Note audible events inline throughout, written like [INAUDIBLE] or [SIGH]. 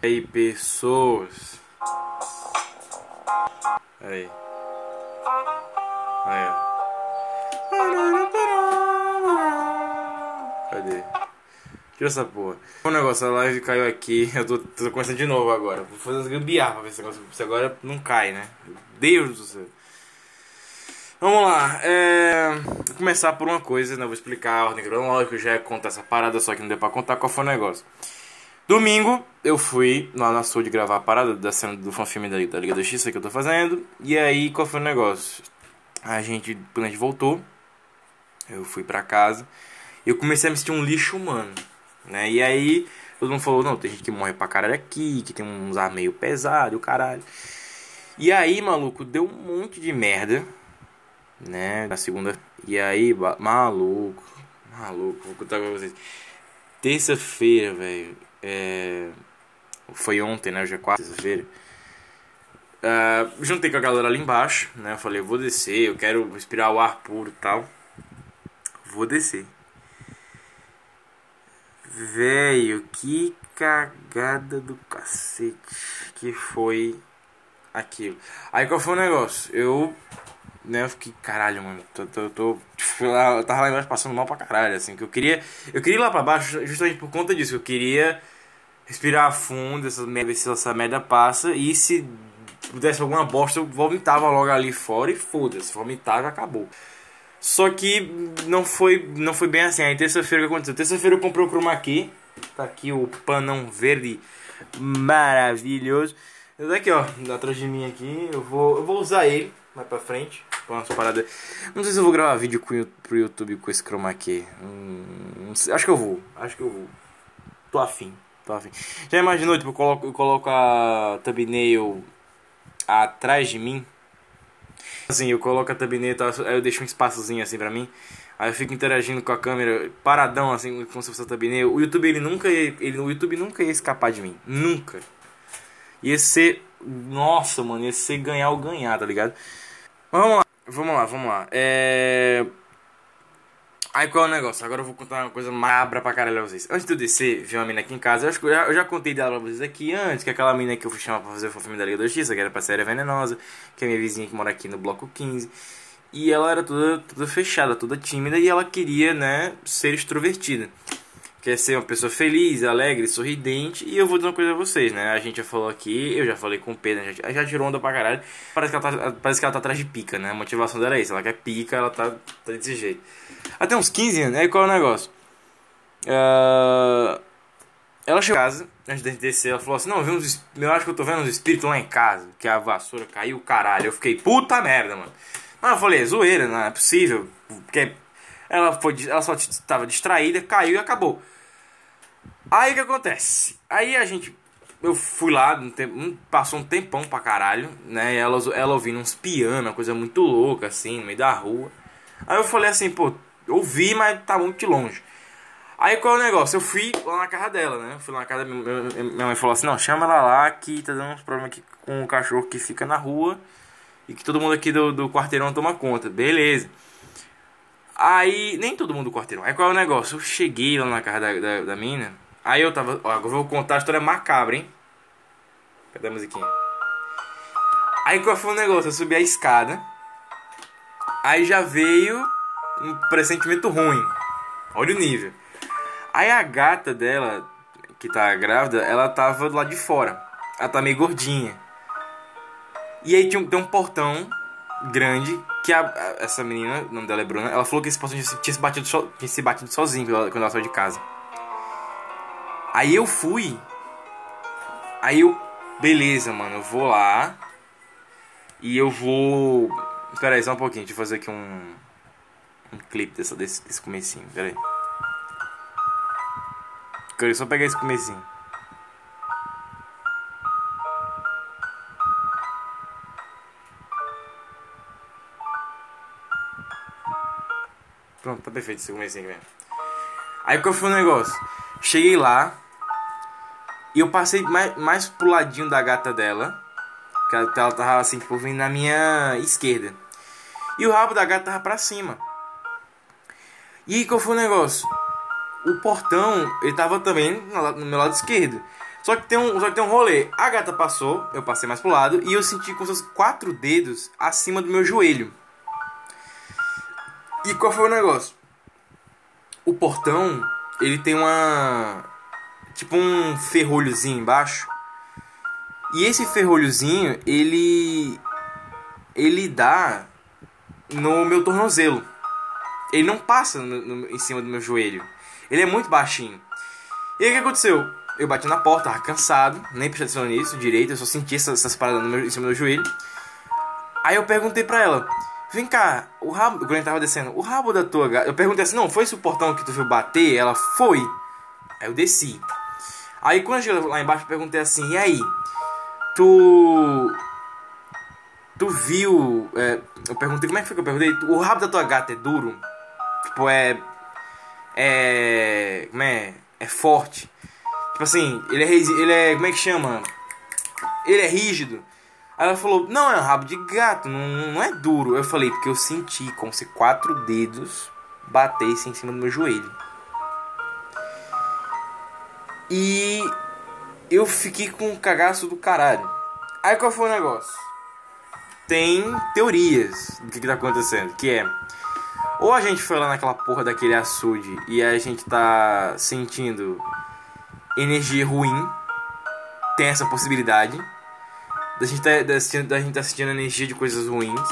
Aí, pessoas. Aí. Aí, ó. Cadê? Tira essa porra. O negócio, a live caiu aqui. [LAUGHS] Eu tô, tô começando de novo agora. Vou fazer uns gambiarra pra ver se, negócio, se agora não cai, né? Deus do céu. Vamos lá. É... Vou começar por uma coisa, né? Vou explicar a ordem cronológica. Já ia contar essa parada, só que não deu pra contar qual foi o negócio. Domingo, eu fui lá na Sul de gravar a parada da cena do fanfilme da, da Liga da Justiça que eu tô fazendo. E aí, qual foi o negócio? A gente, quando a gente voltou, eu fui pra casa. Eu comecei a me sentir um lixo humano, né? E aí, todo mundo falou, não, tem gente que morre pra caralho aqui, que tem uns ar meio pesado, o caralho. E aí, maluco, deu um monte de merda, né? Na segunda. E aí, maluco, maluco, vou contar pra vocês. Terça-feira, velho. É... Foi ontem, né? É quarta, terça-feira. Uh, juntei com a galera ali embaixo, né? Eu falei, eu vou descer, eu quero respirar o ar puro e tal. Vou descer. Velho, que cagada do cacete que foi aquilo. Aí qual foi o negócio? Eu, né, eu fiquei, caralho, mano, tô, tô, tô eu tava lá embaixo passando mal pra caralho, assim, que eu queria, eu queria ir lá pra baixo justamente por conta disso, eu queria respirar fundo, essa merda, ver se essa merda passa, e se pudesse alguma bosta, eu vomitava logo ali fora e foda-se, vomitava acabou. Só que não foi, não foi bem assim. Aí terça-feira o que aconteceu? Terça-feira eu comprei o chroma key. Tá aqui o panão verde maravilhoso. Daqui ó, atrás de mim aqui. Eu vou, eu vou usar ele mais pra frente. Umas paradas. Não sei se eu vou gravar vídeo com, pro YouTube com esse chroma key. Hum, acho que eu vou. Acho que eu vou. Tô afim. Tô afim. Já imaginou, tipo, eu coloco, eu coloco a thumbnail atrás de mim? Assim, eu coloco a thumbnail, aí eu deixo um espaçozinho assim pra mim. Aí eu fico interagindo com a câmera, paradão assim, como se fosse a thumbnail. O YouTube, ele nunca ia, ele, o YouTube nunca ia escapar de mim. Nunca. Ia ser, nossa, mano, ia ser ganhar ou ganhar, tá ligado? Vamos lá, vamos lá, vamos lá. É... Aí qual é o negócio? Agora eu vou contar uma coisa macabra pra caralho pra vocês. Antes de eu descer, vi uma mina aqui em casa. Eu, acho que eu, já, eu já contei dela pra vocês aqui antes, que aquela mina que eu fui chamar pra fazer o filme da Liga da Justiça, que era pra série venenosa, que é minha vizinha que mora aqui no bloco 15. E ela era toda, toda fechada, toda tímida, e ela queria, né, ser extrovertida. Quer ser uma pessoa feliz, alegre, sorridente. E eu vou dizer uma coisa a vocês, né? A gente já falou aqui, eu já falei com o Pedro, já, já tirou onda pra caralho. Parece que, ela tá, parece que ela tá atrás de pica, né? A motivação dela é isso, ela quer pica, ela tá, tá desse jeito. Até uns 15 anos, aí qual é o negócio? Uh, ela chegou em casa, antes de descer, ela falou assim: Não, eu, uns, eu acho que eu tô vendo uns espíritos lá em casa, que a vassoura caiu, caralho. Eu fiquei, puta merda, mano. Mas eu falei: é zoeira, não é possível, porque ela, foi, ela só estava distraída, caiu e acabou. Aí o que acontece? Aí a gente. Eu fui lá, passou um tempão pra caralho, né? Ela, ela ouvindo uns pianos, coisa muito louca, assim, no meio da rua. Aí eu falei assim, pô, ouvi, mas tá muito longe. Aí qual é o negócio? Eu fui lá na casa dela, né? Eu fui lá na casa minha mãe falou assim: não, chama ela lá que tá dando uns problemas aqui com o cachorro que fica na rua e que todo mundo aqui do, do quarteirão toma conta. Beleza. Aí, nem todo mundo do quarteirão. Aí qual é o negócio? Eu cheguei lá na casa da, da, da mina. Aí eu tava. Ó, eu vou contar a história macabra, hein? Cadê a musiquinha? Aí qual foi o negócio? Eu subi a escada. Aí já veio um pressentimento ruim. Olha o nível. Aí a gata dela, que tá grávida, ela tava do lado de fora. Ela tá meio gordinha. E aí tinha, tem um portão grande que a, a, essa menina, o nome dela é Bruna, ela falou que esse portão tinha, se, batido so, tinha se batido sozinho quando ela, quando ela saiu de casa. Aí eu fui. Aí eu. Beleza, mano, eu vou lá. E eu vou. Espera aí, só um pouquinho, deixa eu fazer aqui um. Um clipe dessa, desse, desse comecinho, pera aí. Quero só pegar esse comecinho. Pronto, tá perfeito esse comecinho aqui mesmo. Aí qual foi o negócio? Cheguei lá e eu passei mais, mais pro ladinho da gata dela. Que ela, ela tava assim, tipo, vindo na minha esquerda. E o rabo da gata tava pra cima. E qual foi o negócio? O portão, ele tava também no meu lado esquerdo. Só que, tem um, só que tem um rolê. A gata passou, eu passei mais pro lado e eu senti com seus quatro dedos acima do meu joelho. E qual foi o negócio? O portão, ele tem uma. Tipo um ferrolhozinho embaixo. E esse ferrolhozinho, ele. Ele dá no meu tornozelo. Ele não passa no, no, em cima do meu joelho. Ele é muito baixinho. E aí o que aconteceu? Eu bati na porta, tava cansado, nem prestei atenção nisso direito, eu só senti essas, essas paradas meu, em cima do meu joelho. Aí eu perguntei pra ela, vem cá, o rabo. Quando ele tava descendo, o rabo da tua gata. Eu perguntei assim, não, foi esse o portão que tu viu bater? Ela foi. Aí eu desci. Aí quando eu cheguei lá embaixo, eu perguntei assim, e aí? Tu. Tu viu. É, eu perguntei, como é que foi que eu perguntei? O rabo da tua gata é duro? Tipo, é. É. Como é? É forte. Tipo assim, ele é. Ele é. Como é que chama? Ele é rígido. Aí ela falou, não, é um rabo de gato, não, não é duro. Eu falei, porque eu senti como se quatro dedos batessem em cima do meu joelho. E eu fiquei com um cagaço do caralho. Aí qual foi o negócio? Tem teorias do que, que tá acontecendo, que é ou a gente foi lá naquela porra daquele açude e a gente tá sentindo energia ruim, tem essa possibilidade. Da gente tá, da, da gente tá sentindo energia de coisas ruins.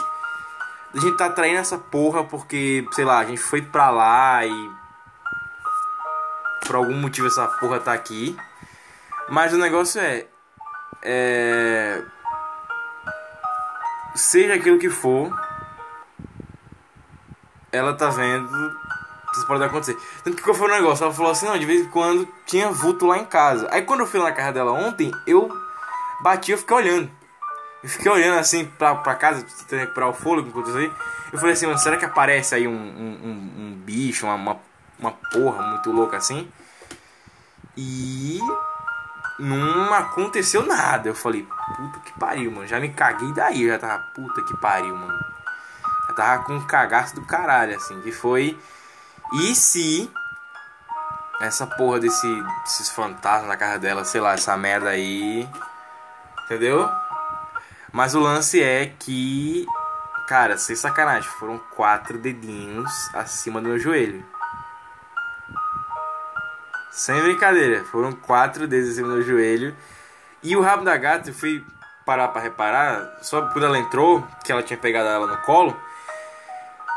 Da gente tá atraindo essa porra porque, sei lá, a gente foi pra lá e. Por algum motivo essa porra tá aqui. Mas o negócio é. É. Seja aquilo que for, ela tá vendo. Isso pode acontecer. Tanto que qual foi o negócio? Ela falou assim: não, de vez em quando tinha vulto lá em casa. Aí quando eu fui na casa dela ontem, eu bati eu fiquei olhando. Eu fiquei olhando assim pra, pra casa, pra recuperar o fôlego enquanto isso aí. Eu falei assim, mano, será que aparece aí um, um, um, um bicho, uma, uma, uma porra muito louca assim? E não aconteceu nada. Eu falei, puta que pariu, mano. Já me caguei daí. Eu já tava, puta que pariu, mano. Já tava com um cagaço do caralho, assim. Que foi. E se. Essa porra desse, desses fantasmas na casa dela, sei lá, essa merda aí. Entendeu? Mas o lance é que. Cara, sem sacanagem, foram quatro dedinhos acima do meu joelho. Sem brincadeira, foram quatro dedos acima do meu joelho. E o rabo da gata, eu fui parar pra reparar, só quando ela entrou, que ela tinha pegado ela no colo.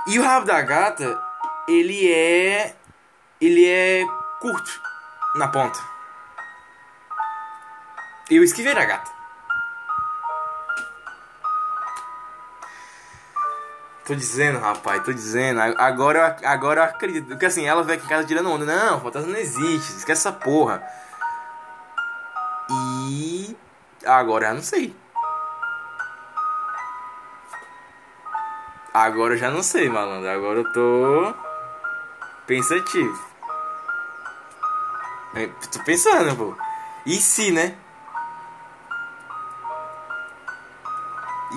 E o rabo da gata, ele é. Ele é curto na ponta. Eu esquivei da gata. Tô dizendo, rapaz, tô dizendo. Agora, agora eu acredito. Porque assim, ela veio aqui em casa tirando onda. Não, fantasma não existe. Esquece essa porra. E. Agora eu não sei. Agora eu já não sei, malandro. Agora eu tô. Pensativo. Tô pensando, pô. E se, né?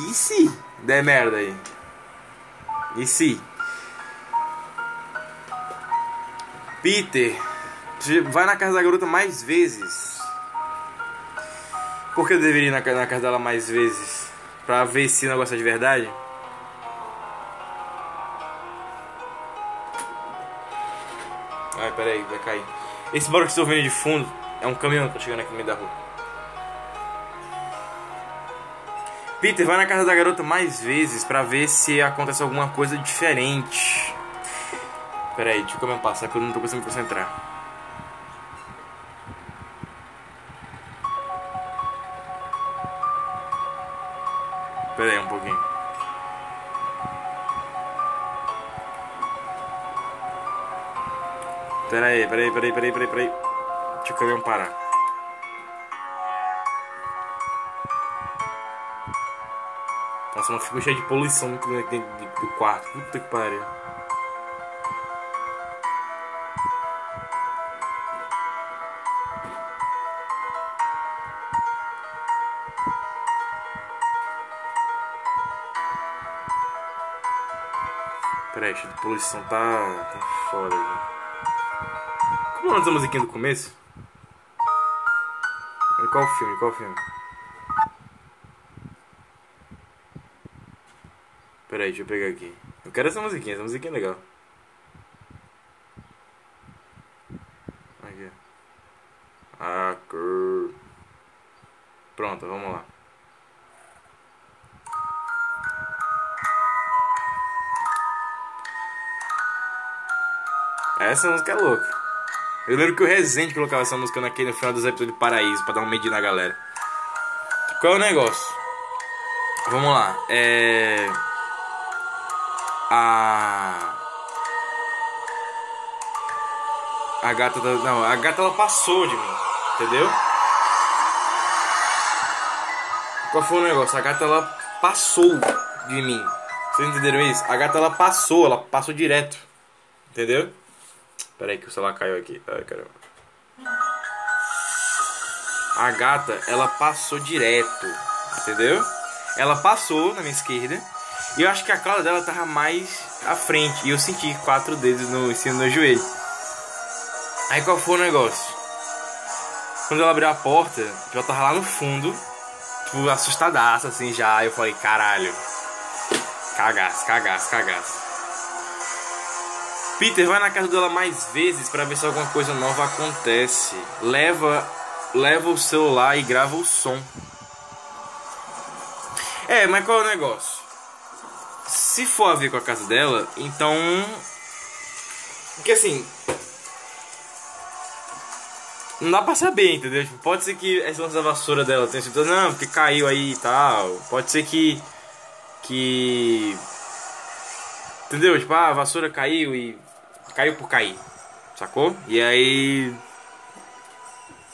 E se der merda aí? E? Peter, vai na casa da garota mais vezes. Por que eu deveria ir na, na casa dela mais vezes? Pra ver se o negócio é de verdade? Ai, peraí, vai cair. Esse barulho que estou vendo de fundo é um caminhão que tá chegando aqui no meio da rua. Peter vai na casa da garota mais vezes para ver se acontece alguma coisa diferente. Pera aí, deixa eu comer passar que eu não tô conseguindo me concentrar. Pera aí um pouquinho. Pera aí, pera aí, pera aí, pera aí, pera aí. Deixa eu parar. Nossa, mas ficou cheio de poluição dentro do quarto. Puta que pariu. Peraí, a poluição tá, tá foda. Como é a musiquinha do começo? Qual filme? Qual filme? Pera aí, deixa eu pegar aqui. Eu quero essa musiquinha, essa musiquinha é legal. Aqui. Ah. Pronto, vamos lá. Essa música é louca. Eu lembro que o Rezende colocava essa música naquele no final dos episódios de Paraíso pra dar um medinho na galera. Qual é o negócio? Vamos lá. É. A. A gata da. Não, a gata ela passou de mim. Entendeu? Qual foi o negócio? A gata ela passou de mim. Vocês entenderam isso? A gata ela passou, ela passou direto. Entendeu? Pera aí que o celular caiu aqui. Ai, caramba. A gata, ela passou direto. Entendeu? Ela passou na minha esquerda. E eu acho que a cauda dela tava mais à frente. E eu senti quatro dedos no, em cima do joelho. Aí qual foi o negócio? Quando ela abriu a porta, eu tava lá no fundo. Tipo, assustadaço assim já. Eu falei, caralho. Cagaço, cagaço, cagaço. Peter vai na casa dela mais vezes para ver se alguma coisa nova acontece. Leva, leva o celular e grava o som. É, mas qual é o negócio? Se for a ver com a casa dela, então. Porque assim. Não dá pra saber, entendeu? Tipo, pode ser que essa lance da vassoura dela tenha sido. Não, porque caiu aí e tal. Pode ser que. Que. Entendeu? Tipo, ah, a vassoura caiu e caiu por cair, sacou? E aí.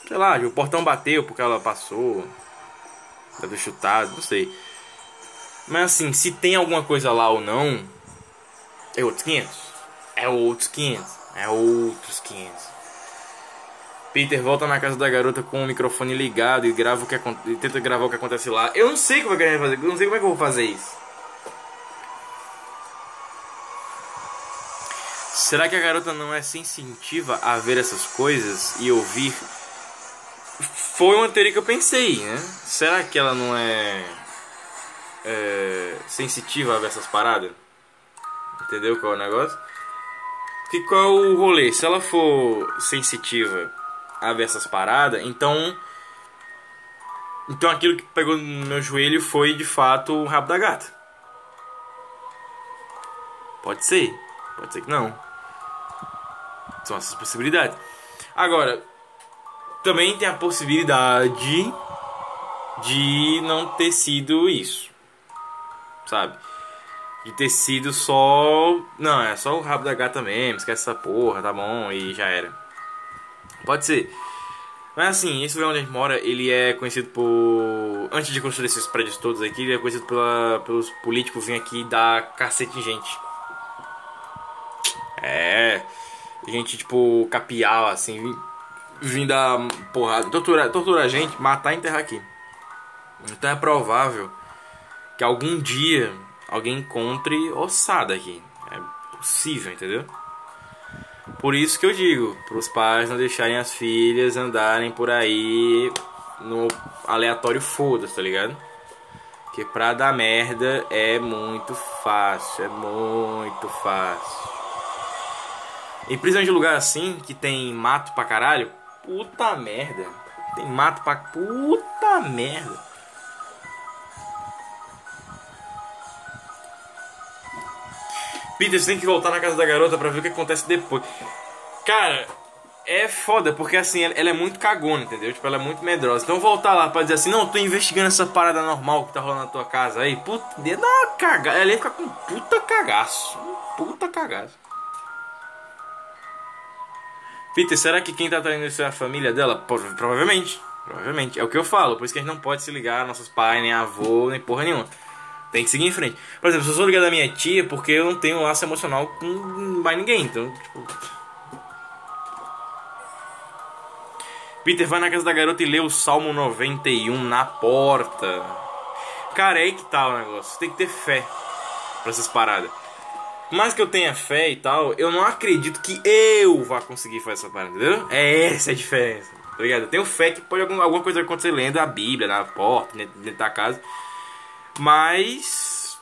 Sei lá, o portão bateu porque ela passou. Deve ter chutado, não sei. Mas assim, se tem alguma coisa lá ou não, é outros 500. É outros 500. É outros 500. Peter volta na casa da garota com o microfone ligado e grava o que e tenta gravar o que acontece lá. Eu não sei como é que eu fazer, eu não sei como é que eu vou fazer isso. Será que a garota não é sensitiva a ver essas coisas e ouvir? Foi uma teoria que eu pensei, né? Será que ela não é, é sensitiva a essas paradas? Entendeu qual é o negócio? Que qual é o rolê? Se ela for sensitiva a essas paradas, então. Então aquilo que pegou no meu joelho foi de fato o rabo da gata. Pode ser, pode ser que não. São essas possibilidades. Agora, também tem a possibilidade de não ter sido isso. Sabe? De ter sido só. Não, é só o rabo da gata mesmo, esquece essa porra, tá bom, e já era. Pode ser. Mas assim, esse lugar onde a gente mora, ele é conhecido por. Antes de construir esses prédios todos aqui, ele é conhecido pela... pelos políticos virem aqui dar cacete em gente. É gente, tipo, capial, assim, vindo da porrada, torturar, torturar a gente, matar e enterrar aqui. Então é provável que algum dia alguém encontre ossada aqui. É possível, entendeu? Por isso que eu digo, para os pais não deixarem as filhas andarem por aí no aleatório foda-se, tá ligado? Que pra dar merda é muito fácil, é muito fácil. E principalmente lugar assim, que tem mato pra caralho, puta merda. Tem mato pra. Puta merda. Peter, você tem que voltar na casa da garota pra ver o que acontece depois. Cara, é foda, porque assim, ela é muito cagona, entendeu? Tipo, ela é muito medrosa. Então voltar lá pra dizer assim, não, tô investigando essa parada normal que tá rolando na tua casa aí. Puta, dá uma cagada. Ela ia ficar com puta cagaço. Puta cagaço. Peter, será que quem tá traindo isso é a família dela? Provavelmente. Provavelmente. É o que eu falo. Por isso que a gente não pode se ligar a nossos pais, nem avô, nem porra nenhuma. Tem que seguir em frente. Por exemplo, se eu sou ligado à minha tia, porque eu não tenho laço emocional com mais ninguém. Então, tipo. Peter vai na casa da garota e lê o Salmo 91 na porta. Cara, é aí que tá o negócio. Tem que ter fé pra essas paradas mais que eu tenha fé e tal, eu não acredito que eu vá conseguir fazer essa parada, entendeu? É essa a diferença. tá ligado? Eu tenho fé que pode alguma, coisa acontecer lendo a Bíblia na porta, dentro da casa. Mas.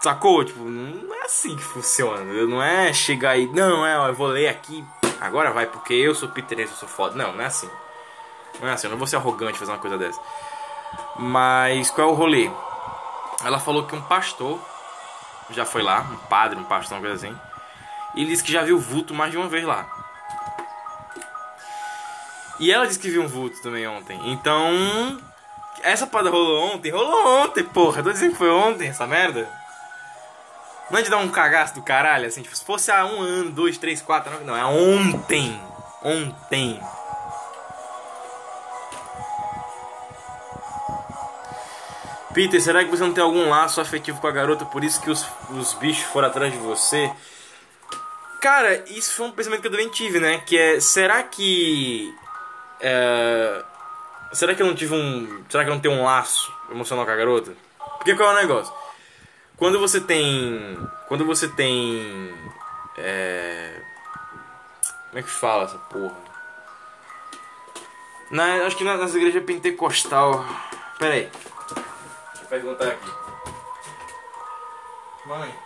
Sacou? Tipo, não é assim que funciona. Não é chegar aí, não, é, eu vou ler aqui, agora vai, porque eu sou Peter eu sou foda. Não, não é assim. Não é assim, eu não vou ser arrogante fazer uma coisa dessa. Mas qual é o rolê? Ela falou que um pastor já foi lá, um padre, um pastor, uma coisa assim. E ele disse que já viu vulto mais de uma vez lá. E ela disse que viu um vulto também ontem. Então, essa parada rolou ontem? Rolou ontem, porra. tô dizendo que foi ontem essa merda. Não é de dar um cagaço do caralho, assim, tipo, se fosse há um ano, dois, três, quatro, não, não é ontem. Ontem. Peter, será que você não tem algum laço afetivo com a garota, por isso que os, os bichos foram atrás de você? Cara, isso foi um pensamento que eu também tive, né? Que é, será que. É, será que eu não tive um. Será que eu não tenho um laço emocional com a garota? Porque qual é o negócio? Quando você tem. Quando você tem. É, como é que fala essa porra? Na, acho que nas igrejas pentecostal. Pera aí perguntar aqui. Mãe.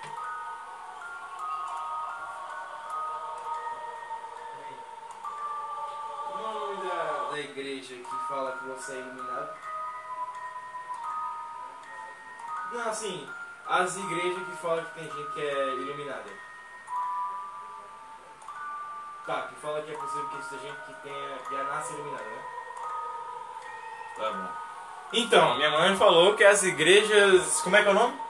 Você é iluminado? Não, assim, as igrejas que falam que tem gente que é iluminada. Tá, que fala que é possível que seja gente que tenha, que já nasce iluminada, né? Tá bom. Então, minha mãe falou que as igrejas. Como é que é o nome?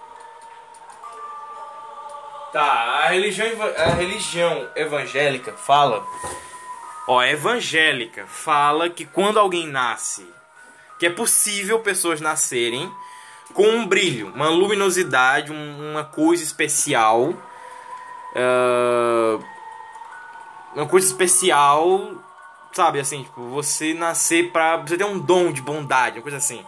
Tá, a religião, a religião evangélica fala. Ó, evangélica fala que quando alguém nasce, que é possível pessoas nascerem com um brilho, uma luminosidade, uma coisa especial. Uh, uma coisa especial Sabe, assim, tipo, você nascer pra. Você ter um dom de bondade, uma coisa assim.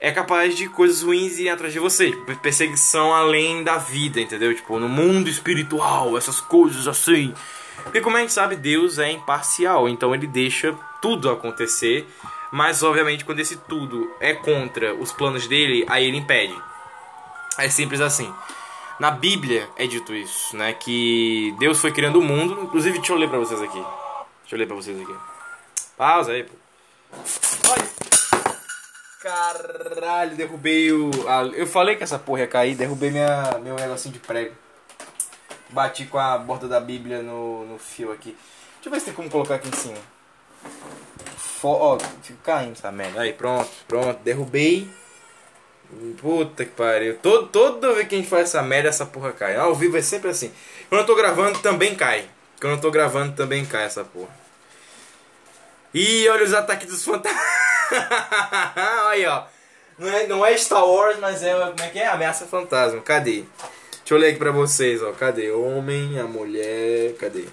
É capaz de coisas ruins irem atrás de você. Tipo, perseguição além da vida, entendeu? Tipo, no mundo espiritual, essas coisas assim. Porque como a gente sabe, Deus é imparcial, então ele deixa tudo acontecer. Mas obviamente quando esse tudo é contra os planos dele, aí ele impede. É simples assim. Na Bíblia é dito isso, né? Que Deus foi criando o mundo. Inclusive, deixa eu ler pra vocês aqui. Deixa eu ler pra vocês aqui. Pausa aí, pô. Olha. Caralho, derrubei o. eu falei que essa porra ia cair, derrubei minha, meu negocinho de prego. Bati com a borda da Bíblia no, no fio aqui. Deixa eu ver se tem como colocar aqui em cima. Ó, fica caindo essa merda. Aí, pronto, pronto. Derrubei. Puta que pariu. Todo, toda vez que a gente faz essa merda, essa porra cai. Ao vivo é sempre assim. Quando eu tô gravando, também cai. Quando eu tô gravando também cai essa porra. Ih, olha os ataques dos fantasmas. [LAUGHS] Aí, ó. Não é, não é Star Wars, mas é. Como é que é? Ameaça fantasma. Cadê? Deixa eu ler aqui pra vocês, ó. Cadê? Homem, a mulher. Cadê?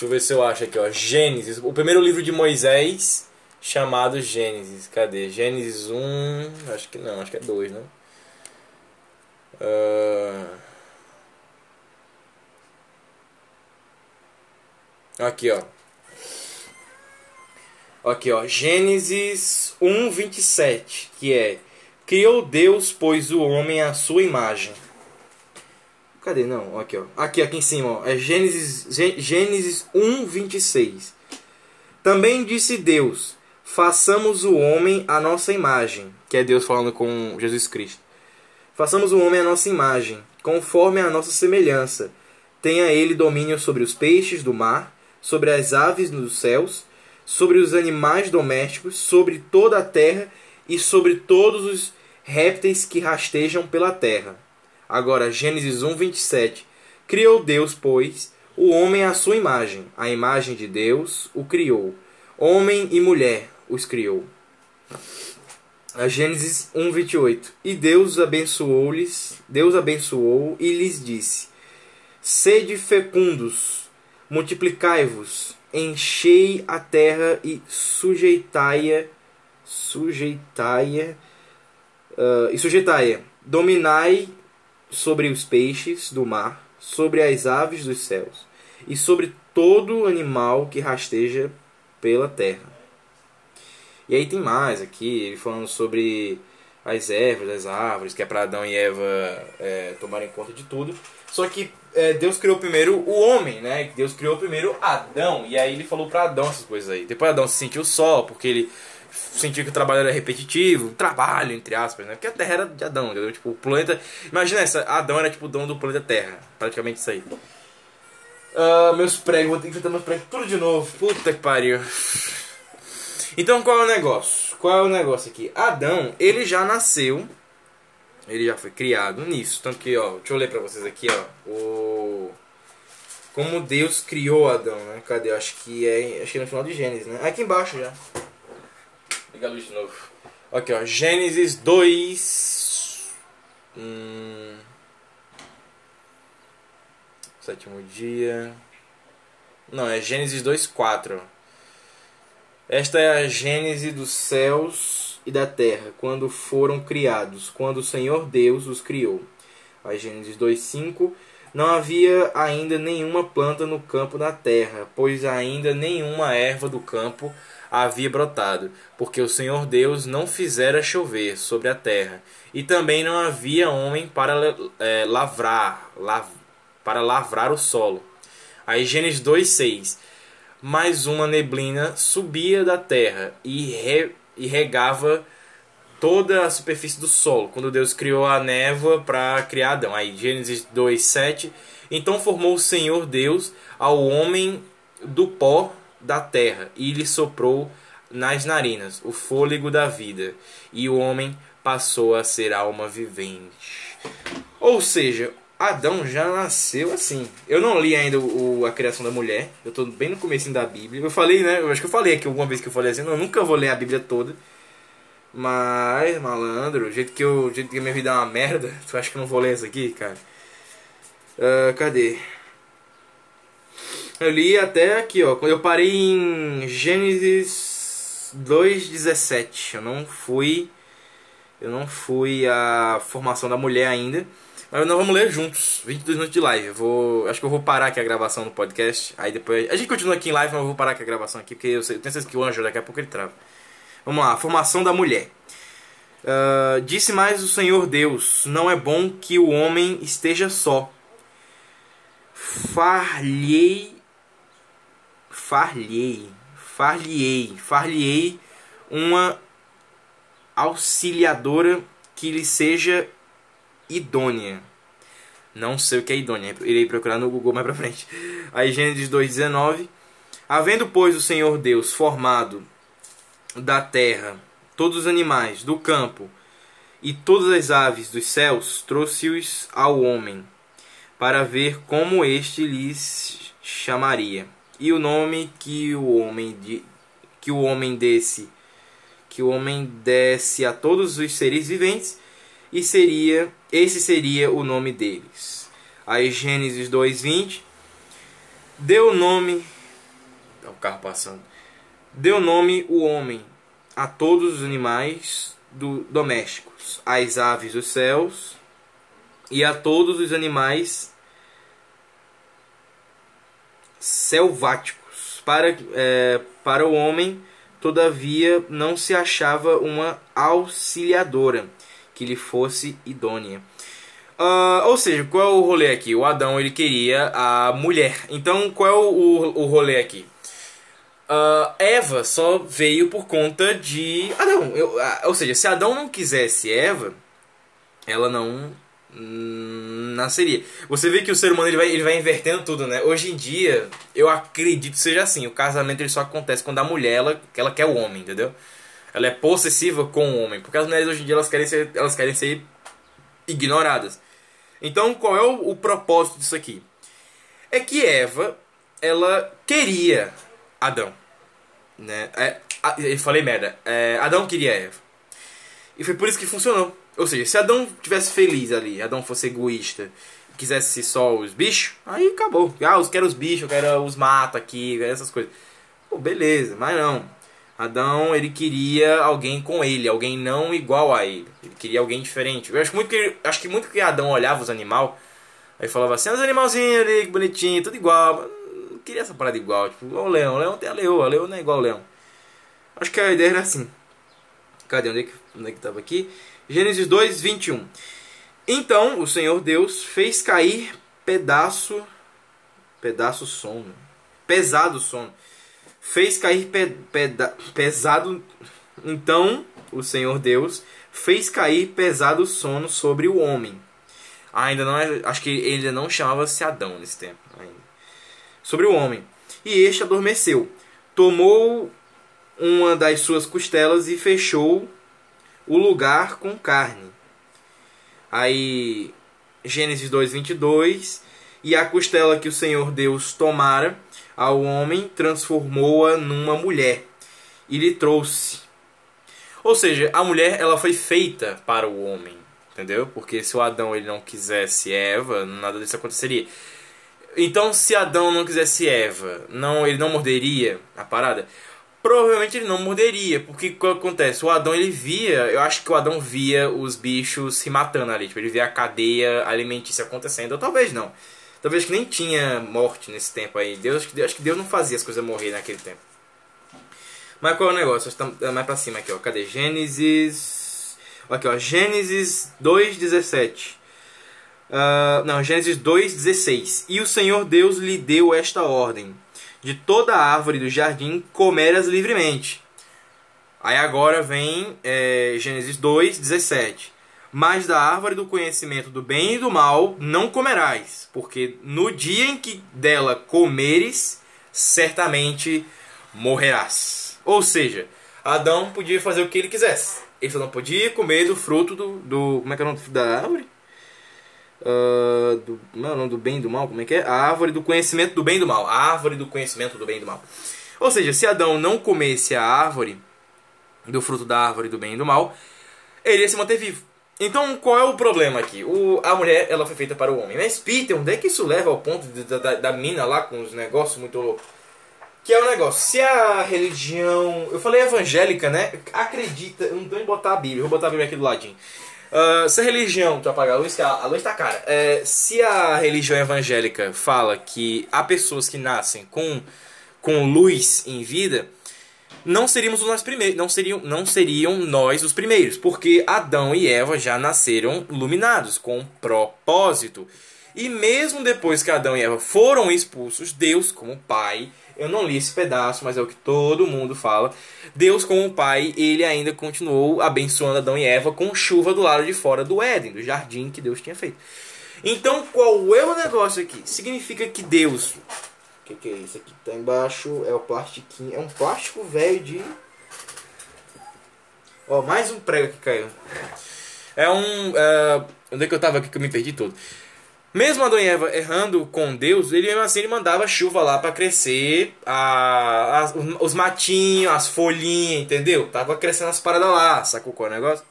Deixa eu ver se eu acho aqui, ó. Gênesis. O primeiro livro de Moisés, chamado Gênesis. Cadê? Gênesis 1. Acho que não, acho que é 2, né? Uh... Aqui, ó. Aqui, ó. Gênesis 1, 27. Que é: Criou Deus, pois o homem à sua imagem. Cadê? Não, aqui, ó. Aqui, aqui em cima, ó. É Gênesis, Gênesis 1, 26. Também disse Deus: Façamos o homem à nossa imagem. Que é Deus falando com Jesus Cristo. Façamos o homem à nossa imagem, conforme a nossa semelhança. Tenha ele domínio sobre os peixes do mar sobre as aves dos céus, sobre os animais domésticos, sobre toda a terra e sobre todos os répteis que rastejam pela terra. Agora, Gênesis 1, 27. Criou Deus, pois, o homem à sua imagem. A imagem de Deus o criou. Homem e mulher os criou. A Gênesis 1, 28. E Deus abençoou-lhes, Deus abençoou e lhes disse: Sede fecundos multiplicai-vos, enchei a terra e sujeitai-a, sujeitai-a, uh, e sujeitai-a, dominai sobre os peixes do mar, sobre as aves dos céus, e sobre todo animal que rasteja pela terra. E aí tem mais aqui, falando sobre as ervas, as árvores, que é para Adão e Eva é, tomarem conta de tudo. Só que é, Deus criou primeiro o homem, né? Deus criou primeiro Adão, e aí ele falou para Adão essas coisas aí. Depois Adão se sentiu só, porque ele sentiu que o trabalho era repetitivo, trabalho, entre aspas, né? Porque a Terra era de Adão, entendeu? Tipo, o planeta. Imagina essa, Adão era tipo o dono do planeta Terra, praticamente isso aí. Uh, meus pregos, vou ter que juntar meus pregos tudo de novo. Puta que pariu. Então qual é o negócio? Qual é o negócio aqui? Adão, ele já nasceu, ele já foi criado nisso. Tanto que, ó, deixa eu ler pra vocês aqui, ó. O. Como Deus criou Adão, né? Cadê? Acho que é. Acho que é no final de Gênesis, né? Aqui embaixo já. Liga a luz de novo. Aqui, ó. Gênesis 2. Hum, sétimo dia. Não, é Gênesis 2, 4. Esta é a gênese dos céus e da terra, quando foram criados, quando o Senhor Deus os criou. A Gênesis 2:5 Não havia ainda nenhuma planta no campo da terra, pois ainda nenhuma erva do campo havia brotado, porque o Senhor Deus não fizera chover sobre a terra, e também não havia homem para é, lavrar, lav, para lavrar o solo. Aí Gênesis 2:6 mais uma neblina subia da terra e, re, e regava toda a superfície do solo, quando Deus criou a névoa para criar Adão. Aí Gênesis 2:7. Então formou o Senhor Deus ao homem do pó da terra e lhe soprou nas narinas o fôlego da vida, e o homem passou a ser alma vivente. Ou seja, Adão já nasceu assim. Eu não li ainda o, a criação da mulher. Eu estou bem no começo da Bíblia. Eu falei, né? Eu acho que eu falei aqui alguma vez que eu falei assim, não, eu nunca vou ler a Bíblia toda. Mas, malandro, o jeito que eu, jeito que minha vida é uma merda, [LAUGHS] tu acha que eu não vou ler isso aqui, cara? Uh, cadê? Eu li até aqui, ó. Quando eu parei em Gênesis 2:17. Eu não fui eu não fui a formação da mulher ainda. Mas nós vamos ler juntos, 22 minutos de live. Eu vou, acho que eu vou parar aqui a gravação no podcast. Aí depois. A gente continua aqui em live, mas eu vou parar aqui a gravação aqui, porque eu, sei, eu tenho certeza que o anjo daqui a pouco ele trava. Vamos lá, formação da mulher. Uh, disse mais o Senhor Deus: Não é bom que o homem esteja só. Farlhei. Farlhei. Farlhei. Farlhei uma auxiliadora que lhe seja idônea. Não sei o que é idônea, irei procurar no Google mais pra frente. Aí Gênesis 2,19. Havendo, pois, o Senhor Deus formado da terra todos os animais do campo e todas as aves dos céus, trouxe-os ao homem, para ver como este lhes chamaria. E o nome que o homem de, que o homem desse que o homem desse a todos os seres viventes e seria esse seria o nome deles. Aí Gênesis 2:20 deu nome é o carro passando. Deu nome o homem a todos os animais do, domésticos, às aves dos céus e a todos os animais selváticos. Para, é, para o homem, todavia, não se achava uma auxiliadora que lhe fosse idônea. Uh, ou seja, qual é o rolê aqui? O Adão ele queria a mulher. Então, qual é o, o, rolê aqui? Uh, Eva só veio por conta de Adão. Eu, uh, ou seja, se Adão não quisesse Eva, ela não nasceria. Você vê que o ser humano ele vai, ele vai invertendo tudo, né? Hoje em dia, eu acredito que seja assim. O casamento ele só acontece quando a mulher ela, ela quer o homem, entendeu? ela é possessiva com o homem, porque as mulheres hoje em dia elas querem ser, elas querem ser ignoradas. Então, qual é o, o propósito disso aqui? É que Eva, ela queria Adão, né? É, eu falei merda. É, Adão queria Eva. E foi por isso que funcionou. Ou seja, se Adão tivesse feliz ali, Adão fosse egoísta, quisesse só os bichos, aí acabou. Ah, eu quero os bichos, eu quero os mato aqui, essas coisas. Pô, beleza, mas não. Adão, ele queria alguém com ele, alguém não igual a ele. Ele queria alguém diferente. Eu acho muito que, acho que muito que Adão olhava os animais, aí falava assim, os animalzinhos ali, que bonitinho, tudo igual. queria essa parada igual, tipo, igual o leão. O leão tem a leoa, a leoa não é igual ao leão. Acho que a ideia era assim. Cadê? Onde é que, onde é que tava aqui? Gênesis 2, 21. Então o Senhor Deus fez cair pedaço. Pedaço sono. Pesado sono. Fez cair pe, peda, pesado. Então o Senhor Deus fez cair pesado sono sobre o homem. Ainda não é, acho que ele não chamava-se Adão nesse tempo ainda. Sobre o homem. E este adormeceu. Tomou uma das suas costelas e fechou o lugar com carne. Aí Gênesis 2:22 e a costela que o Senhor Deus tomara ao homem transformou-a numa mulher e lhe trouxe. Ou seja, a mulher ela foi feita para o homem, entendeu? Porque se o Adão ele não quisesse Eva, nada disso aconteceria. Então, se Adão não quisesse Eva, não ele não morderia a parada provavelmente ele não morderia, porque o que acontece? O Adão ele via, eu acho que o Adão via os bichos se matando ali, tipo, ele via a cadeia alimentícia acontecendo, ou talvez não. Talvez que nem tinha morte nesse tempo aí. Deus, acho que Deus não fazia as coisas morrer naquele tempo. Mas qual é o negócio? Está é mais pra cima aqui, ó. Cadê? Gênesis. Aqui, ó. Gênesis 2,17. Uh, ah, não, Gênesis 2,16. E o Senhor Deus lhe deu esta ordem de toda árvore do jardim comeras livremente. Aí agora vem é, Gênesis 2, 17. Mas da árvore do conhecimento do bem e do mal não comerás, porque no dia em que dela comeres, certamente morrerás. Ou seja, Adão podia fazer o que ele quisesse. Ele só não podia comer do fruto do. do como é que é o nome da árvore? Uh, do, não, não, do bem e do mal, como é que é? A árvore do conhecimento do bem e do mal. A árvore do conhecimento do bem e do mal. Ou seja, se Adão não comesse a árvore, do fruto da árvore do bem e do mal, ele ia se manter vivo. Então, qual é o problema aqui? O, a mulher ela foi feita para o homem. Mas, Peter, onde é que isso leva ao ponto de, da, da mina lá com os negócios muito loucos? Que é o um negócio, se a religião. Eu falei evangélica, né? Acredita. Eu não tô em botar a Bíblia, vou botar a Bíblia aqui do ladinho. Uh, se a religião, tu apagar a luz, que a, a luz tá cara. É, se a religião evangélica fala que há pessoas que nascem com, com luz em vida, não seríamos nós primeiros, não seriam, não seriam nós os primeiros, porque Adão e Eva já nasceram iluminados com propósito. E mesmo depois que Adão e Eva foram expulsos, Deus, como Pai, eu não li esse pedaço, mas é o que todo mundo fala. Deus, como pai, ele ainda continuou abençoando Adão e Eva com chuva do lado de fora do Éden, do jardim que Deus tinha feito. Então, qual é o negócio aqui? Significa que Deus. O que, que, é isso aqui tá embaixo? É o plastiquinho. É um plástico velho de. Ó, mais um prego que caiu. É um. Uh, onde é que eu tava aqui que eu me perdi todo? Mesmo Adão e Eva errando com Deus, ele mesmo assim ele mandava chuva lá para crescer a, a, os matinhos, as folhinhas, entendeu? Tava crescendo as paradas lá, sacou qual é o negócio?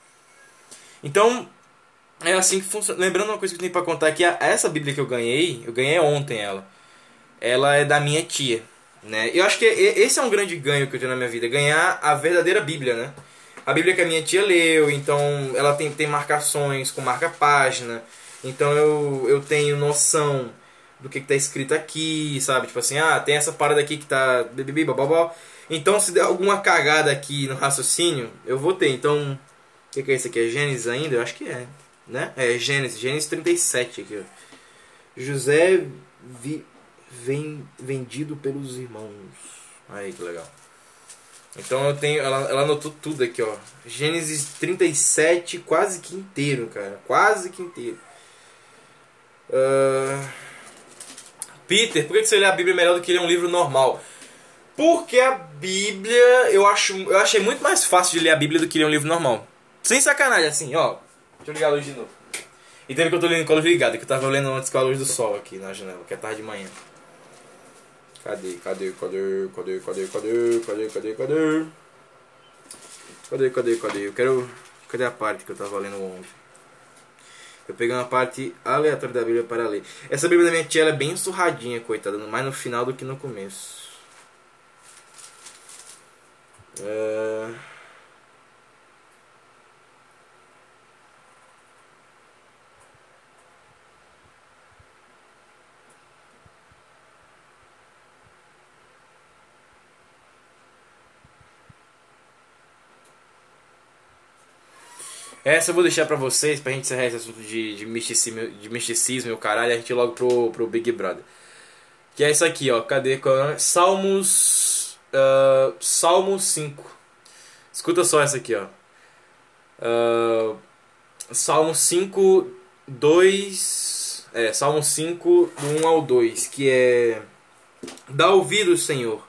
Então, é assim que funciona. Lembrando uma coisa que eu tenho pra contar aqui, essa Bíblia que eu ganhei, eu ganhei ontem ela. Ela é da minha tia, né? Eu acho que esse é um grande ganho que eu tenho na minha vida, ganhar a verdadeira Bíblia, né? A Bíblia que a minha tia leu, então ela tem, tem marcações com marca-página. Então eu, eu tenho noção do que, está escrito aqui, sabe? Tipo assim, ah, tem essa parada aqui que tá. Então se der alguma cagada aqui no raciocínio, eu vou ter. Então, o que, que é isso aqui? É Gênesis ainda? Eu acho que é. Né? É Gênesis, Gênesis 37 aqui, ó. José vi, vem vendido pelos irmãos. Aí que legal. Então eu tenho. Ela, ela anotou tudo aqui, ó. Gênesis 37, quase que inteiro, cara. Quase que inteiro. Uh... Peter, por que você lê a Bíblia melhor do que ler um livro normal? Porque a Bíblia, eu acho, eu achei muito mais fácil de ler a Bíblia do que ler um livro normal. Sem sacanagem, assim, ó. Deixa eu ligar a luz de novo. E também que eu tô lendo com a luz ligada, que eu tava lendo antes com a luz do sol aqui na janela, que é tarde de manhã. Cadê, cadê, cadê, cadê, cadê, cadê, cadê, cadê, cadê? Cadê, cadê, cadê? Eu quero. Cadê a parte que eu tava lendo ontem? Eu peguei uma parte aleatória da Bíblia para ler. Essa Bíblia da minha tia é bem surradinha, coitada, mais no final do que no começo. É... Essa eu vou deixar pra vocês, pra gente encerrar esse assunto de, de, misticismo, de misticismo e o caralho, a gente ir logo pro, pro Big Brother. Que é isso aqui, ó. Cadê? É Salmos. Uh, Salmo 5. Escuta só essa aqui, ó. Uh, Salmo 5, 2. É, Salmo 5, do 1 ao 2. Que é. Dá ouvido, Senhor,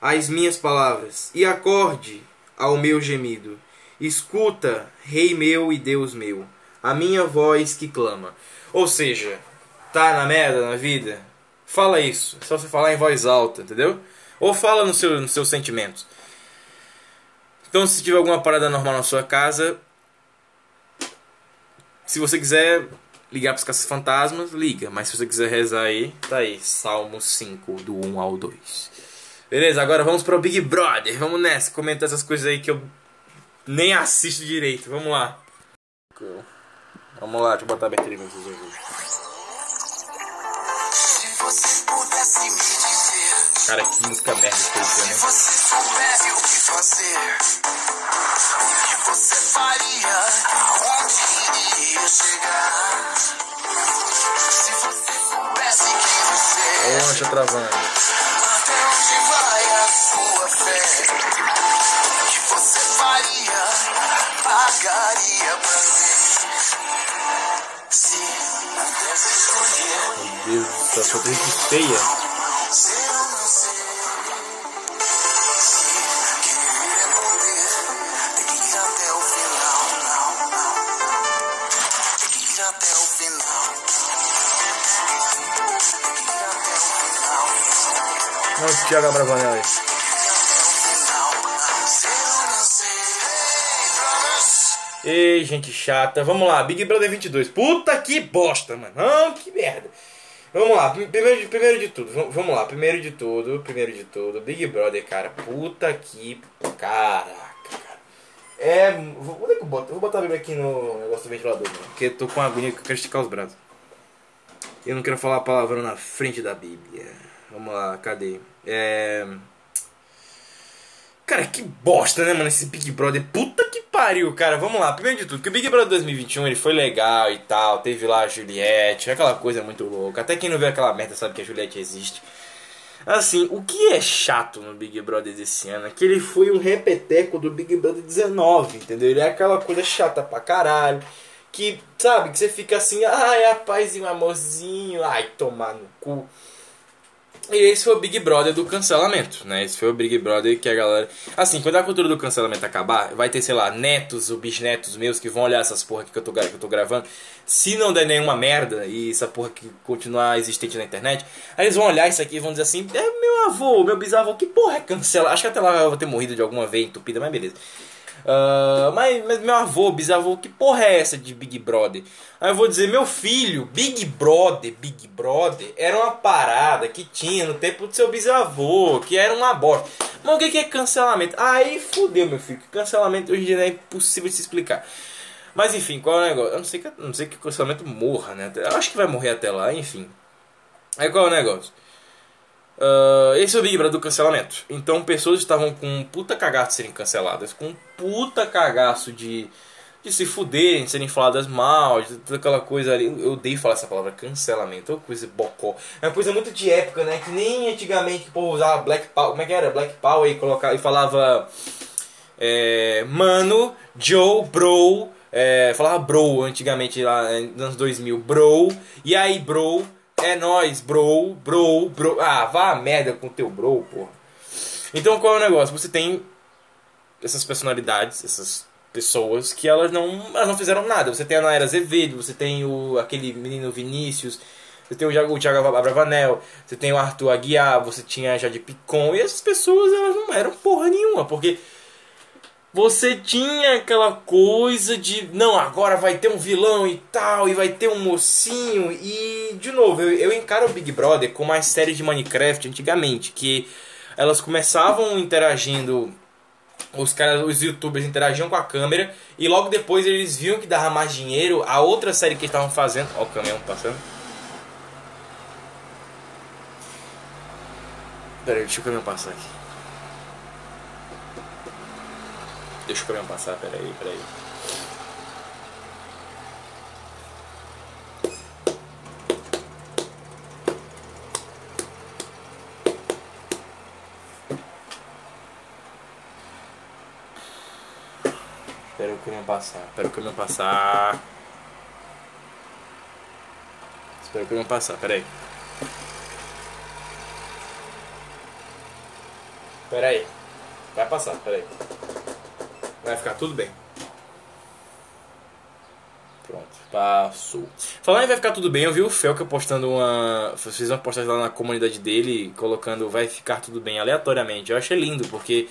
às minhas palavras, e acorde ao meu gemido. Escuta, Rei meu e Deus meu, a minha voz que clama. Ou seja, tá na merda na vida? Fala isso. Só você falar em voz alta, entendeu? Ou fala no seu, nos seus sentimentos. Então, se tiver alguma parada normal na sua casa, se você quiser ligar para os fantasmas, liga. Mas se você quiser rezar aí, tá aí. Salmo 5, do 1 ao 2. Beleza, agora vamos para o Big Brother. Vamos nessa, comentar essas coisas aí que eu nem assisto direito. Vamos lá. Vamos lá, deixa eu botar a abertura pra vocês ouvirem. Cara, que música merda que foi isso, né? Se você soubesse o que fazer, o que você faria, aonde iria chegar? Se você soubesse quem você é. Onde travando? Até onde vai a sua fé? Pagaria pra ver se pudesse escolher. Meu Deus do céu, só tem que feia. Ou não ser. Se querer Ei, gente chata. Vamos lá, Big Brother 22. Puta que bosta, mano. Não, que merda. Vamos lá, primeiro, primeiro de tudo, vamos lá, primeiro de tudo, primeiro de tudo, Big Brother, cara, puta que caraca, cara. É, vou, onde é que eu boto? Eu vou botar a Bíblia aqui no negócio do ventilador, mano, porque eu tô com agonia que eu quero esticar os braços. Eu não quero falar palavrão na frente da Bíblia. Vamos lá, cadê? É... Cara, que bosta, né, mano, esse Big Brother. Puta pariu, cara. Vamos lá, primeiro de tudo, que o Big Brother 2021 ele foi legal e tal. Teve lá a Juliette, aquela coisa muito louca. Até quem não vê aquela merda sabe que a Juliette existe. Assim, o que é chato no Big Brother desse ano é que ele foi um repeteco do Big Brother 19, entendeu? Ele é aquela coisa chata pra caralho. Que, sabe, que você fica assim, ai, a paz e um amorzinho, ai, tomar no cu. E esse foi o Big Brother do cancelamento, né? Esse foi o Big Brother que a galera. Assim, quando a cultura do cancelamento acabar, vai ter, sei lá, netos ou bisnetos meus que vão olhar essas porra que eu tô, que eu tô gravando. Se não der nenhuma merda e essa porra que continuar existente na internet, aí eles vão olhar isso aqui e vão dizer assim: é meu avô, meu bisavô, que porra é cancelar? Acho que até lá eu vou ter morrido de alguma vez entupida, mas beleza. Uh, mas, mas, meu avô, bisavô, que porra é essa de Big Brother? Aí eu vou dizer, meu filho, Big Brother, Big Brother era uma parada que tinha no tempo do seu bisavô, que era uma bosta. Mas o que é cancelamento? Aí fudeu, meu filho, que cancelamento hoje em dia é impossível de se explicar. Mas enfim, qual é o negócio? Eu não sei que, não sei que o cancelamento morra, né? Eu acho que vai morrer até lá, enfim. Aí qual é o negócio? Uh, esse é o Big Brother do cancelamento. Então pessoas estavam com um puta cagaço de serem canceladas, com um puta cagaço de, de se fuderem, de serem faladas mal, de toda aquela coisa ali. Eu odeio falar essa palavra, cancelamento, é uma coisa bocó. É uma coisa muito de época, né? Que nem antigamente povo usava Black Power, como é que era? Black Power e, colocava, e falava é, Mano, Joe, Bro, é, falava Bro antigamente lá nos anos 2000, Bro, e aí Bro é nós, bro, bro, bro. Ah, vá a merda com teu bro, porra. Então qual é o negócio? Você tem essas personalidades, essas pessoas que elas não, elas não fizeram nada. Você tem a Naira Azevedo, você tem o aquele menino Vinícius, você tem o Thiago Abravanel, você tem o Arthur Aguiar, você tinha a Jade Picon, e essas pessoas elas não eram porra nenhuma, porque você tinha aquela coisa de não, agora vai ter um vilão e tal, e vai ter um mocinho. E, de novo, eu, eu encaro o Big Brother como uma série de Minecraft antigamente, que elas começavam interagindo. Os caras, os youtubers interagiam com a câmera e logo depois eles viam que dava mais dinheiro a outra série que estavam fazendo. Ó, o caminhão passando. Pera aí, deixa o caminhão passar aqui. Deixa o caminhão passar, peraí, peraí. Espera o caminhão passar. Espera o caminhão passar. Espera o caminhão passar, peraí. Peraí. Vai passar, peraí. Vai ficar tudo bem. Pronto, passou. Falando em vai ficar tudo bem, eu vi o Felca postando uma. Fiz uma postagem lá na comunidade dele, colocando vai ficar tudo bem aleatoriamente. Eu achei lindo, porque.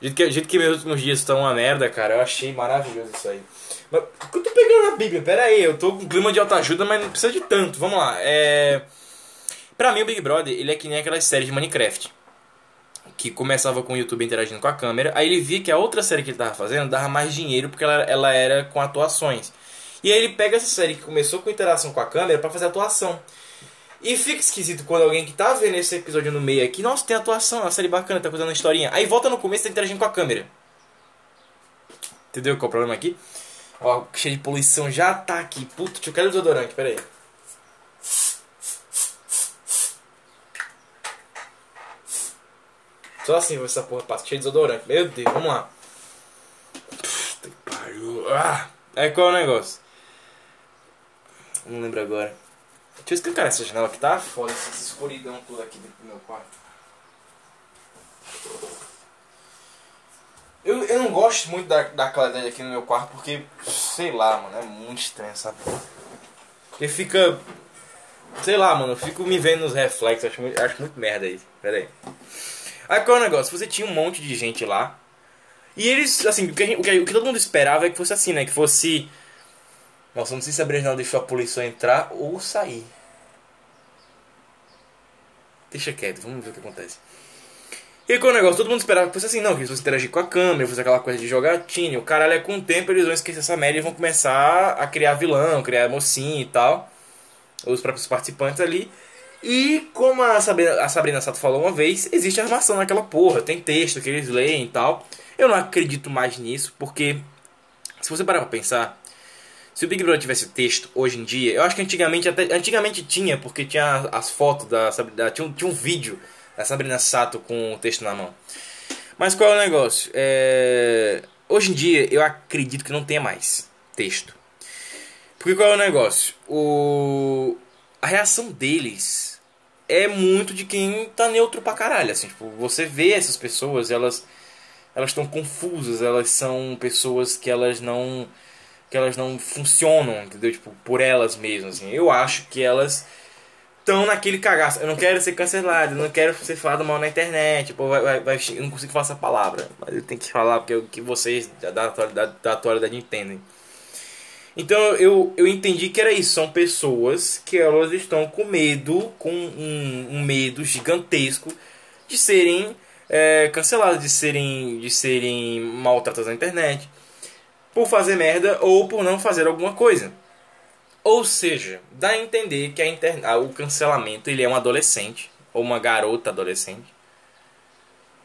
Do jeito que, do meus últimos dias estão uma merda, cara, eu achei maravilhoso isso aí. Mas eu tô pegando a Bíblia, pera aí, eu tô com clima de autoajuda, mas não precisa de tanto. Vamos lá. É. Pra mim, o Big Brother, ele é que nem aquelas séries de Minecraft que começava com o YouTube interagindo com a câmera, aí ele via que a outra série que ele tava fazendo dava mais dinheiro porque ela, ela era com atuações. E aí ele pega essa série que começou com interação com a câmera para fazer atuação. E fica esquisito quando alguém que tá vendo esse episódio no meio aqui, nossa, tem atuação, é uma série bacana, tá fazendo uma historinha. Aí volta no começo e tá interagindo com a câmera. Entendeu qual é o problema aqui? Ó, cheio de poluição já tá aqui. Puta, eu quero desodorante, pera aí. Só assim vai essa porra passa cheio de desodorante. Meu Deus, vamos lá. Puta que pariu. Ah, aí qual é o negócio? Não lembro agora. Deixa eu escancar essa janela que tá foda, essa escuridão toda aqui dentro do meu quarto. Eu, eu não gosto muito da, da claridade aqui no meu quarto porque, sei lá, mano, é muito estranho essa porra. Porque fica. Sei lá, mano, eu fico me vendo nos reflexos, acho acho muito merda isso. Pera aí. Aí qual é o negócio? Você tinha um monte de gente lá. E eles, assim, o que, o que, o que todo mundo esperava é que fosse assim, né? Que fosse. Nossa, não sei se a Brejinal deixou a polícia entrar ou sair. Deixa quieto, vamos ver o que acontece. E qual é o negócio? Todo mundo esperava que fosse assim, não, que eles fossem interagir com a câmera, fosse aquela coisa de jogatina. O caralho é com o tempo eles vão esquecer essa merda e vão começar a criar vilão, criar mocinho e tal. Os próprios participantes ali. E como a Sabrina, a Sabrina Sato falou uma vez, existe armação naquela porra, tem texto que eles leem e tal. Eu não acredito mais nisso, porque se você parar pra pensar, se o Big Brother tivesse texto hoje em dia, eu acho que antigamente até antigamente tinha, porque tinha as fotos da, da tinha, um, tinha um vídeo da Sabrina Sato com o texto na mão. Mas qual é o negócio? É... Hoje em dia eu acredito que não tenha mais texto. Porque qual é o negócio? O... A reação deles é muito de quem tá neutro pra caralho. Assim, tipo, você vê essas pessoas, elas elas estão confusas, elas são pessoas que elas não que elas não funcionam, entendeu? Tipo, por elas mesmas, assim. Eu acho que elas estão naquele cagaço. Eu não quero ser cancelado, eu não quero ser falado mal na internet. Tipo, vai, vai, vai, eu não consigo falar essa palavra, mas eu tenho que falar porque é o que vocês da atualidade, da atualidade entendem. Então eu, eu entendi que era isso, são pessoas que elas estão com medo, com um, um medo gigantesco de serem é, canceladas, de serem, de serem maltratadas na internet, por fazer merda ou por não fazer alguma coisa. Ou seja, dá a entender que a internet, o cancelamento ele é um adolescente, ou uma garota adolescente,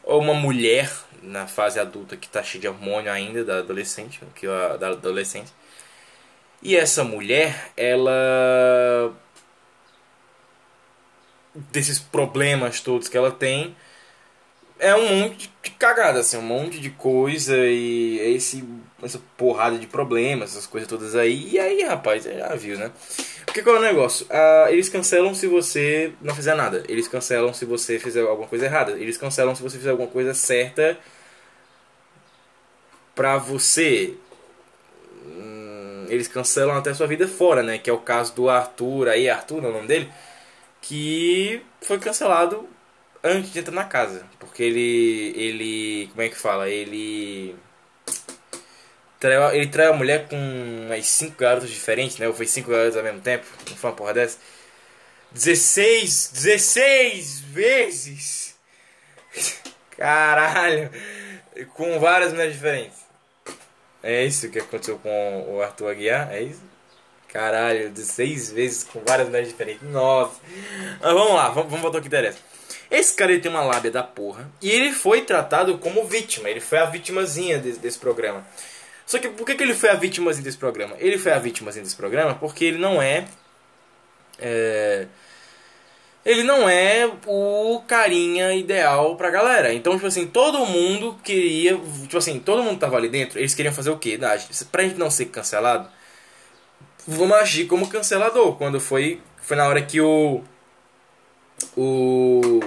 ou uma mulher na fase adulta que está cheia de hormônio ainda da adolescente, que da adolescência e essa mulher, ela. desses problemas todos que ela tem, é um monte de cagada, assim, um monte de coisa e é esse, essa porrada de problemas, essas coisas todas aí. E aí, rapaz, já viu, né? Porque qual é o negócio? Ah, eles cancelam se você não fizer nada. Eles cancelam se você fizer alguma coisa errada. Eles cancelam se você fizer alguma coisa certa pra você eles cancelam até sua vida fora, né? Que é o caso do Arthur, aí Arthur é o nome dele, que foi cancelado antes de entrar na casa, porque ele ele como é que fala? Ele traiu, ele traiu a mulher com umas cinco garotas diferentes, né? Ou foi cinco garotas ao mesmo tempo? Não foi uma porra dessa? 16, 16 vezes. [LAUGHS] Caralho. Com várias mulheres diferentes. É isso que aconteceu com o Arthur Aguiar? É isso? Caralho, de seis vezes com várias mulheres diferentes. Nossa. Mas vamos lá, vamos, vamos voltar ao que interessa. Esse cara ele tem uma lábia da porra. E ele foi tratado como vítima. Ele foi a vitimazinha desse, desse programa. Só que por que, que ele foi a vitimazinha desse programa? Ele foi a vitimazinha desse programa porque ele não é. é ele não é o carinha ideal pra galera. Então, tipo assim, todo mundo queria. Tipo assim, todo mundo tava ali dentro, eles queriam fazer o quê? Ah, pra gente não ser cancelado, vamos agir como cancelador. Quando foi. Foi na hora que o. O.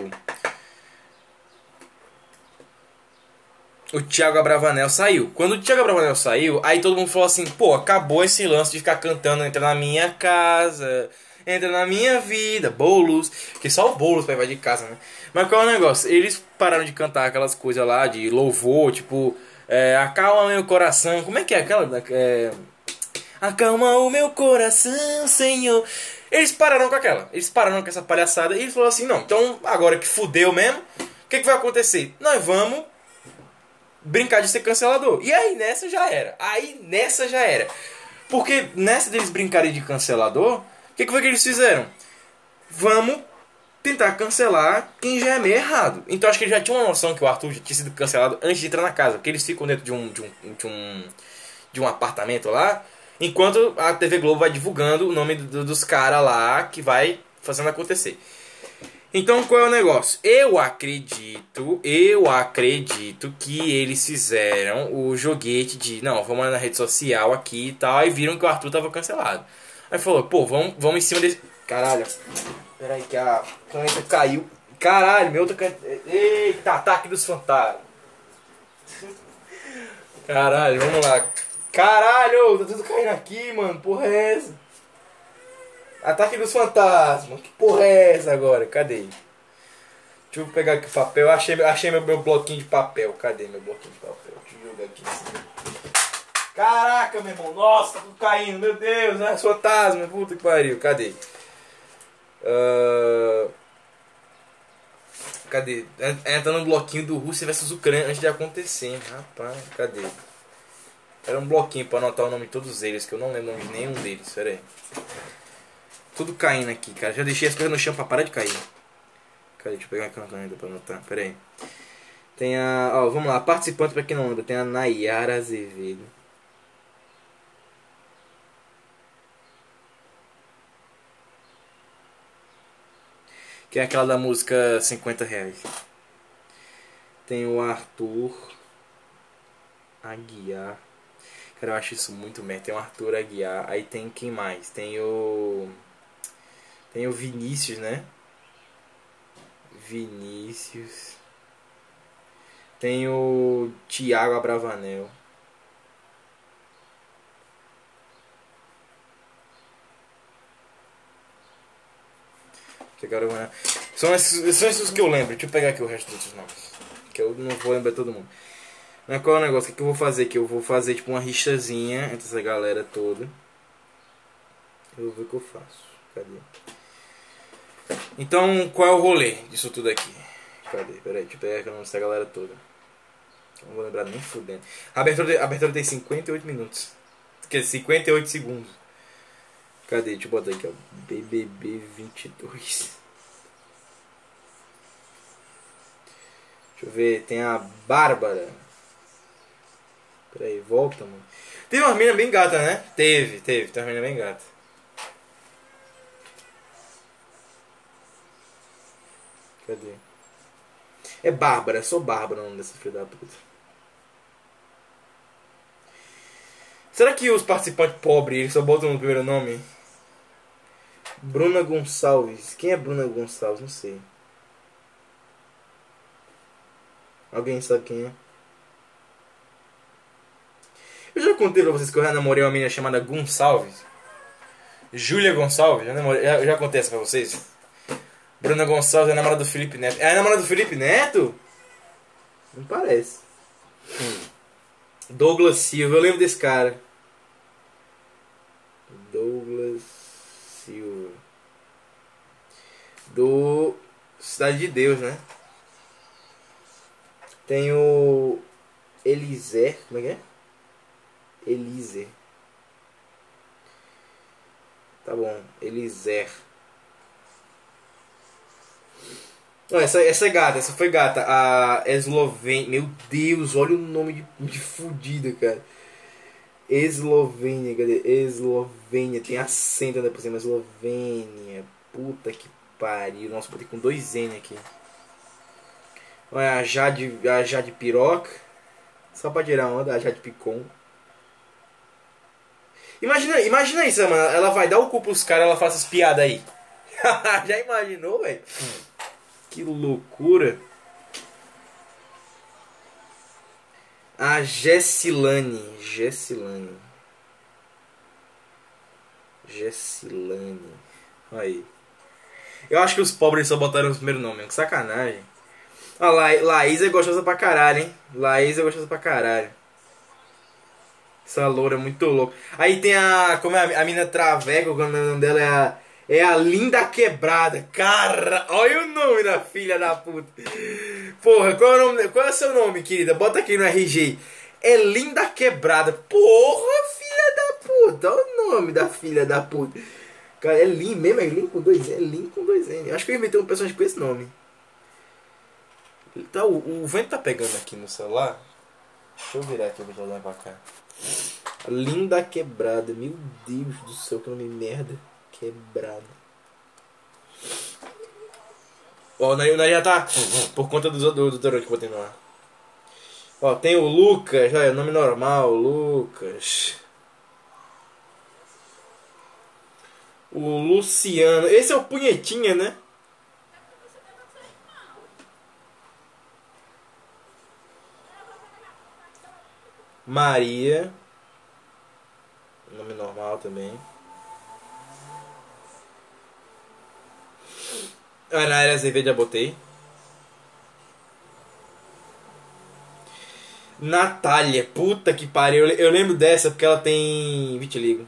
O Thiago Abravanel saiu. Quando o Thiago Abravanel saiu, aí todo mundo falou assim: pô, acabou esse lance de ficar cantando Entra na minha casa entra na minha vida, bolos, que só o bolos vai de casa, né? Mas qual é o negócio? Eles pararam de cantar aquelas coisas lá de louvor, tipo, é, acalma meu coração, como é que é aquela? É, acalma o meu coração, Senhor. Eles pararam com aquela, eles pararam com essa palhaçada e ele falou assim: não, então agora que fudeu mesmo, o que, que vai acontecer? Nós vamos brincar de ser cancelador. E aí nessa já era. Aí nessa já era. Porque nessa deles brincarem de cancelador, que, que foi que eles fizeram? Vamos tentar cancelar quem já é meio errado. Então acho que eles já tinham uma noção que o Arthur já tinha sido cancelado antes de entrar na casa. Porque eles ficam dentro de um, de um, de um, de um apartamento lá. Enquanto a TV Globo vai divulgando o nome do, dos caras lá que vai fazendo acontecer. Então qual é o negócio? Eu acredito, eu acredito que eles fizeram o joguete de não, vamos na rede social aqui e tal, e viram que o Arthur tava cancelado. Aí falou, pô, vamos, vamos em cima desse. Caralho. Pera aí que a caneta caiu. Caralho, meu outra caneta. Eita, ataque dos fantasmas. [LAUGHS] Caralho, vamos lá. Caralho, tá tudo caindo aqui, mano. Porra é essa? Ataque dos fantasmas. Que porra é essa agora? Cadê? Deixa eu pegar aqui o papel. Achei, achei meu, meu bloquinho de papel. Cadê meu bloquinho de papel? Deixa eu jogar aqui assim. Caraca, meu irmão. Nossa, tá tudo caindo. Meu Deus, né? Fantasma. Puta que pariu. Cadê? Uh... Cadê? Entra no bloquinho do Rússia versus Ucrânia antes de acontecer. Rapaz, cadê? Era um bloquinho pra anotar o nome de todos eles, que eu não lembro de nenhum deles. Pera aí. Tudo caindo aqui, cara. Já deixei as coisas no chão pra parar de cair. Cadê? Deixa eu pegar aqui uma caneta pra anotar. Pera aí. Tem a. Ó, vamos lá. Participante pra quem não lembra. Tem a Nayara Azevedo. Que é aquela da música 50 reais. Tem o Arthur Aguiar. Cara, eu acho isso muito merda. Tem o Arthur Aguiar. Aí tem quem mais? Tem o. Tem o Vinícius, né? Vinícius. Tem o Thiago Abravanel. São, esses, são esses que eu lembro. Deixa eu pegar aqui o resto dos nomes. Que eu não vou lembrar todo mundo. Mas qual é o negócio? O que, que eu vou fazer aqui? Eu vou fazer tipo uma rixazinha entre essa galera toda. Eu vou ver o que eu faço. Cadê? Então, qual é o rolê disso tudo aqui? Cadê? Peraí, deixa eu pegar aqui o nome dessa galera toda. Não vou lembrar nem fudendo. A abertura, a abertura tem 58 minutos. Quer dizer, 58 segundos. Cadê? Deixa eu botar aqui, ó. BBB 22. Deixa eu ver. Tem a Bárbara. Peraí, volta, mano. Teve uma menina bem gata, né? Teve, teve. Tem uma menina bem gata. Cadê? É Bárbara, é só Bárbara o nome dessa filha da puta. Será que os participantes pobres eles só botam no primeiro nome? Bruna Gonçalves. Quem é Bruna Gonçalves? Não sei. Alguém sabe quem é? Eu já contei pra vocês que eu já namorei uma menina chamada Gonçalves. Júlia Gonçalves. Já, namorei, já, já contei essa pra vocês. Bruna Gonçalves é namorada do Felipe Neto. É a namorada do Felipe Neto? Não parece. Hum. Douglas Silva. Eu lembro desse cara. Douglas Silva. Do Cidade de Deus, né? Tem o Elisé, como é que é? Elise. Tá bom, Eliser. Oh, essa, essa é gata, essa foi gata. A Eslovênia. Meu Deus, olha o nome de, de cara. Eslovênia, cadê? Eslovênia, tem acento ainda por cima, Eslovênia. Puta que pariu. Nossa, botei com dois N aqui. Olha a Jade, a Jade Piroca. Só pra tirar onda, a Jade Picon. Imagina, imagina isso, mano. Ela vai dar o cu pros caras, ela faz essas piadas aí. [LAUGHS] Já imaginou, velho? Que loucura. A Gessilane. Gessilane. Gessilane. Aí. Eu acho que os pobres só botaram o primeiro nome, que sacanagem. A La Laís é gostosa pra caralho, hein? Laís é gostosa pra caralho. Essa loura é muito louca. Aí tem a. Como é a, a mina Traveco, o nome dela é a. É a Linda Quebrada. Cara, olha o nome da filha da puta. Porra, qual é o, nome, qual é o seu nome, querida? Bota aqui no RG. É Linda Quebrada. Porra, filha da puta. Olha o nome da filha da puta. Cara, é Lin mesmo, é Lin com dois N. É Lin com dois N. Acho que eu inventei um personagem com esse nome. Tá, o, o vento tá pegando aqui no celular. Deixa eu virar aqui o ventilador pra cá. Linda quebrada. Meu Deus do céu, que nome merda. Quebrada. Ó, o nariz já tá por conta do, do, do que eu botei no ar. Ó, tem o Lucas, olha, nome normal, Lucas. O Luciano. Esse é o Punhetinha, né? Maria. Nome normal também. Ana Azevedo já botei. Natália, puta que pariu. Eu lembro dessa porque ela tem vitiligo.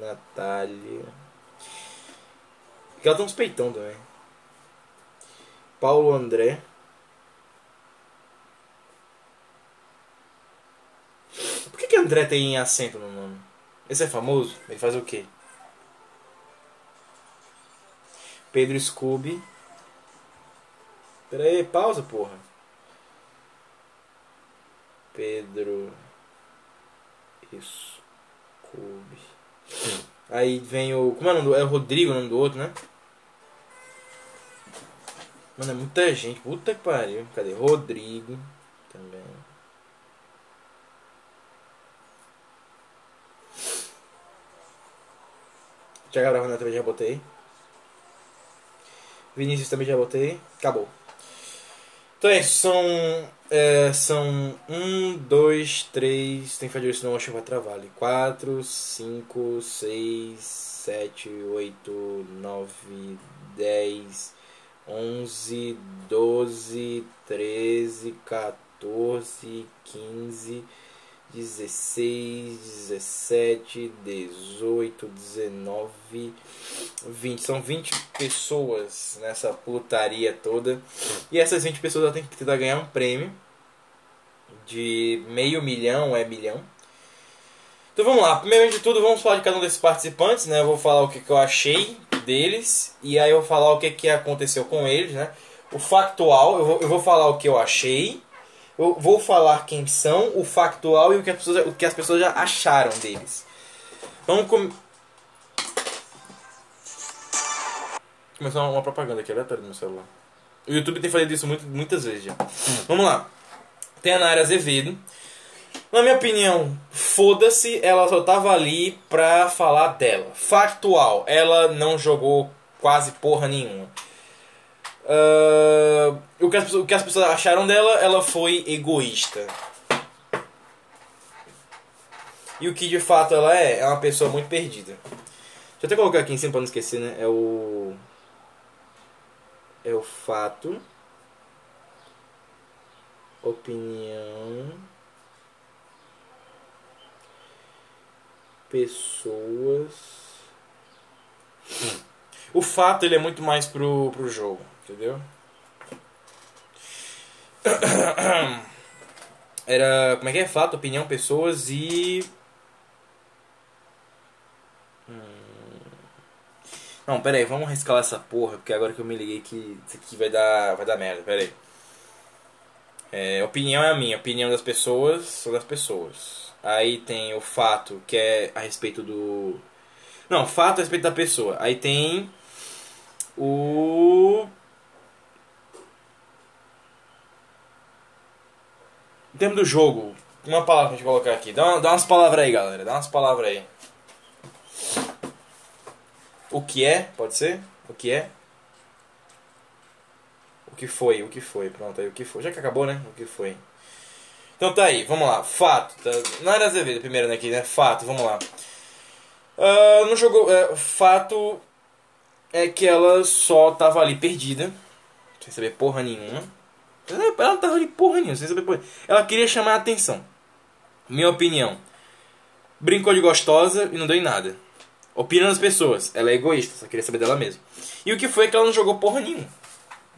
Natália. Porque ela tem uns peitão também. Paulo André. Por que, que André tem acento no nome? Esse é famoso? Ele faz o quê? Pedro Scooby. Pera aí, pausa, porra. Pedro Scooby. Aí vem o. Como é o nome do. É o Rodrigo o nome do outro, né? Mano, é muita gente. Puta que pariu. Cadê? Rodrigo. Também. Tiago Bravanel também já botei. Vinícius também já botei. Acabou. Então é isso. São. É, são um, dois, três. Tem que fazer isso, senão vai travar ali. Quatro, cinco, seis, sete, oito, nove, dez, onze, doze, treze, 14, 15. 16, 17, 18, 19, 20. São 20 pessoas nessa putaria toda. E essas 20 pessoas têm que tentar ganhar um prêmio de meio milhão, é milhão. Então vamos lá, primeiro de tudo vamos falar de cada um desses participantes, né? Eu vou falar o que, que eu achei deles e aí eu vou falar o que, que aconteceu com eles, né? O factual, eu vou, eu vou falar o que eu achei eu vou falar quem são, o factual e o que as pessoas, o que as pessoas já acharam deles. Vamos com... começar uma propaganda aqui aleatória no meu celular. O YouTube tem feito isso muito, muitas vezes já. Hum. Vamos lá. Tem a Nara Azevedo. Na minha opinião, foda-se, ela só tava ali pra falar dela. Factual, ela não jogou quase porra nenhuma. Uh, o, que as, o que as pessoas acharam dela, ela foi egoísta. E o que de fato ela é, é uma pessoa muito perdida. Deixa eu até colocar aqui em cima pra não esquecer, né? É o. É o fato. Opinião. Pessoas. O fato ele é muito mais pro, pro jogo. Entendeu? [COUGHS] Era. Como é que é? Fato, opinião, pessoas e. Hum. Não, pera aí, vamos rescalar essa porra, porque agora que eu me liguei que isso aqui vai dar, vai dar merda, pera aí. É, opinião é a minha, opinião das pessoas são das pessoas. Aí tem o fato, que é a respeito do. Não, fato a respeito da pessoa. Aí tem O. Em termos do jogo, uma palavra pra gente colocar aqui. Dá, dá umas palavras aí, galera. Dá umas palavras aí. O que é? Pode ser? O que é? O que foi? O que foi? Pronto, aí o que foi. Já que acabou, né? O que foi? Então tá aí, vamos lá. Fato. Tá? Nara Azevedo primeiro né, aqui, né? Fato, vamos lá. Uh, não jogou. É, fato é que ela só tava ali perdida. Sem saber porra nenhuma. Ela não tava ali porra nenhuma, sem saber porra. Ela queria chamar a atenção. Minha opinião. Brincou de gostosa e não deu em nada. Opina das pessoas. Ela é egoísta, só queria saber dela mesma. E o que foi que ela não jogou porra nenhuma.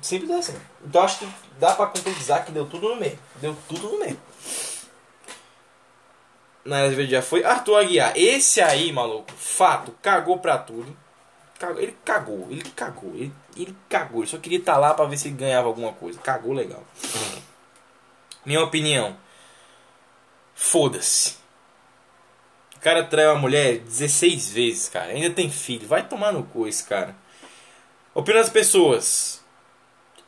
Simples assim. Então acho que dá pra concretizar que deu tudo no meio. Deu tudo no meio. Na verdade já foi. Arthur Aguiar. Esse aí, maluco, fato, cagou pra tudo. Cagou, ele cagou, ele cagou, ele, ele cagou. Ele só queria estar tá lá pra ver se ganhava alguma coisa. Cagou legal. Minha opinião. Foda-se. O cara traiu a mulher 16 vezes, cara. Ainda tem filho. Vai tomar no cu esse cara. Opinião das pessoas.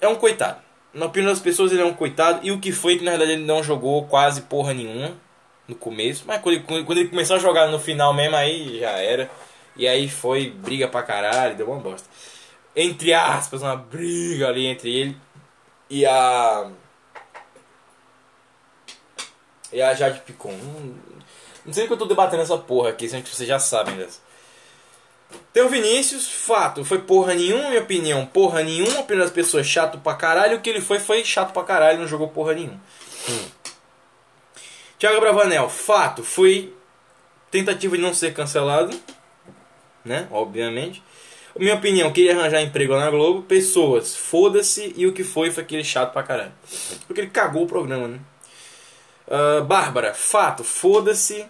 É um coitado. Na opinião das pessoas, ele é um coitado. E o que foi que na verdade ele não jogou quase porra nenhuma no começo. Mas quando ele, quando ele começou a jogar no final mesmo, aí já era. E aí foi briga pra caralho, deu uma bosta. Entre aspas, uma briga ali entre ele e a. E a Jade Picon. Não, não sei que eu tô debatendo essa porra aqui, sendo que vocês já sabem dessa. Tem o Vinícius, fato, foi porra nenhuma, minha opinião, porra nenhuma, opinião das pessoas, chato pra caralho. O que ele foi, foi chato pra caralho, não jogou porra nenhuma. Hum. Thiago Bravanel, fato, foi tentativa de não ser cancelado, né? Obviamente. Minha opinião, queria arranjar emprego lá na Globo. Pessoas, foda-se. E o que foi foi aquele chato pra caralho. Porque ele cagou o programa, né? Uh, Bárbara, fato, foda-se.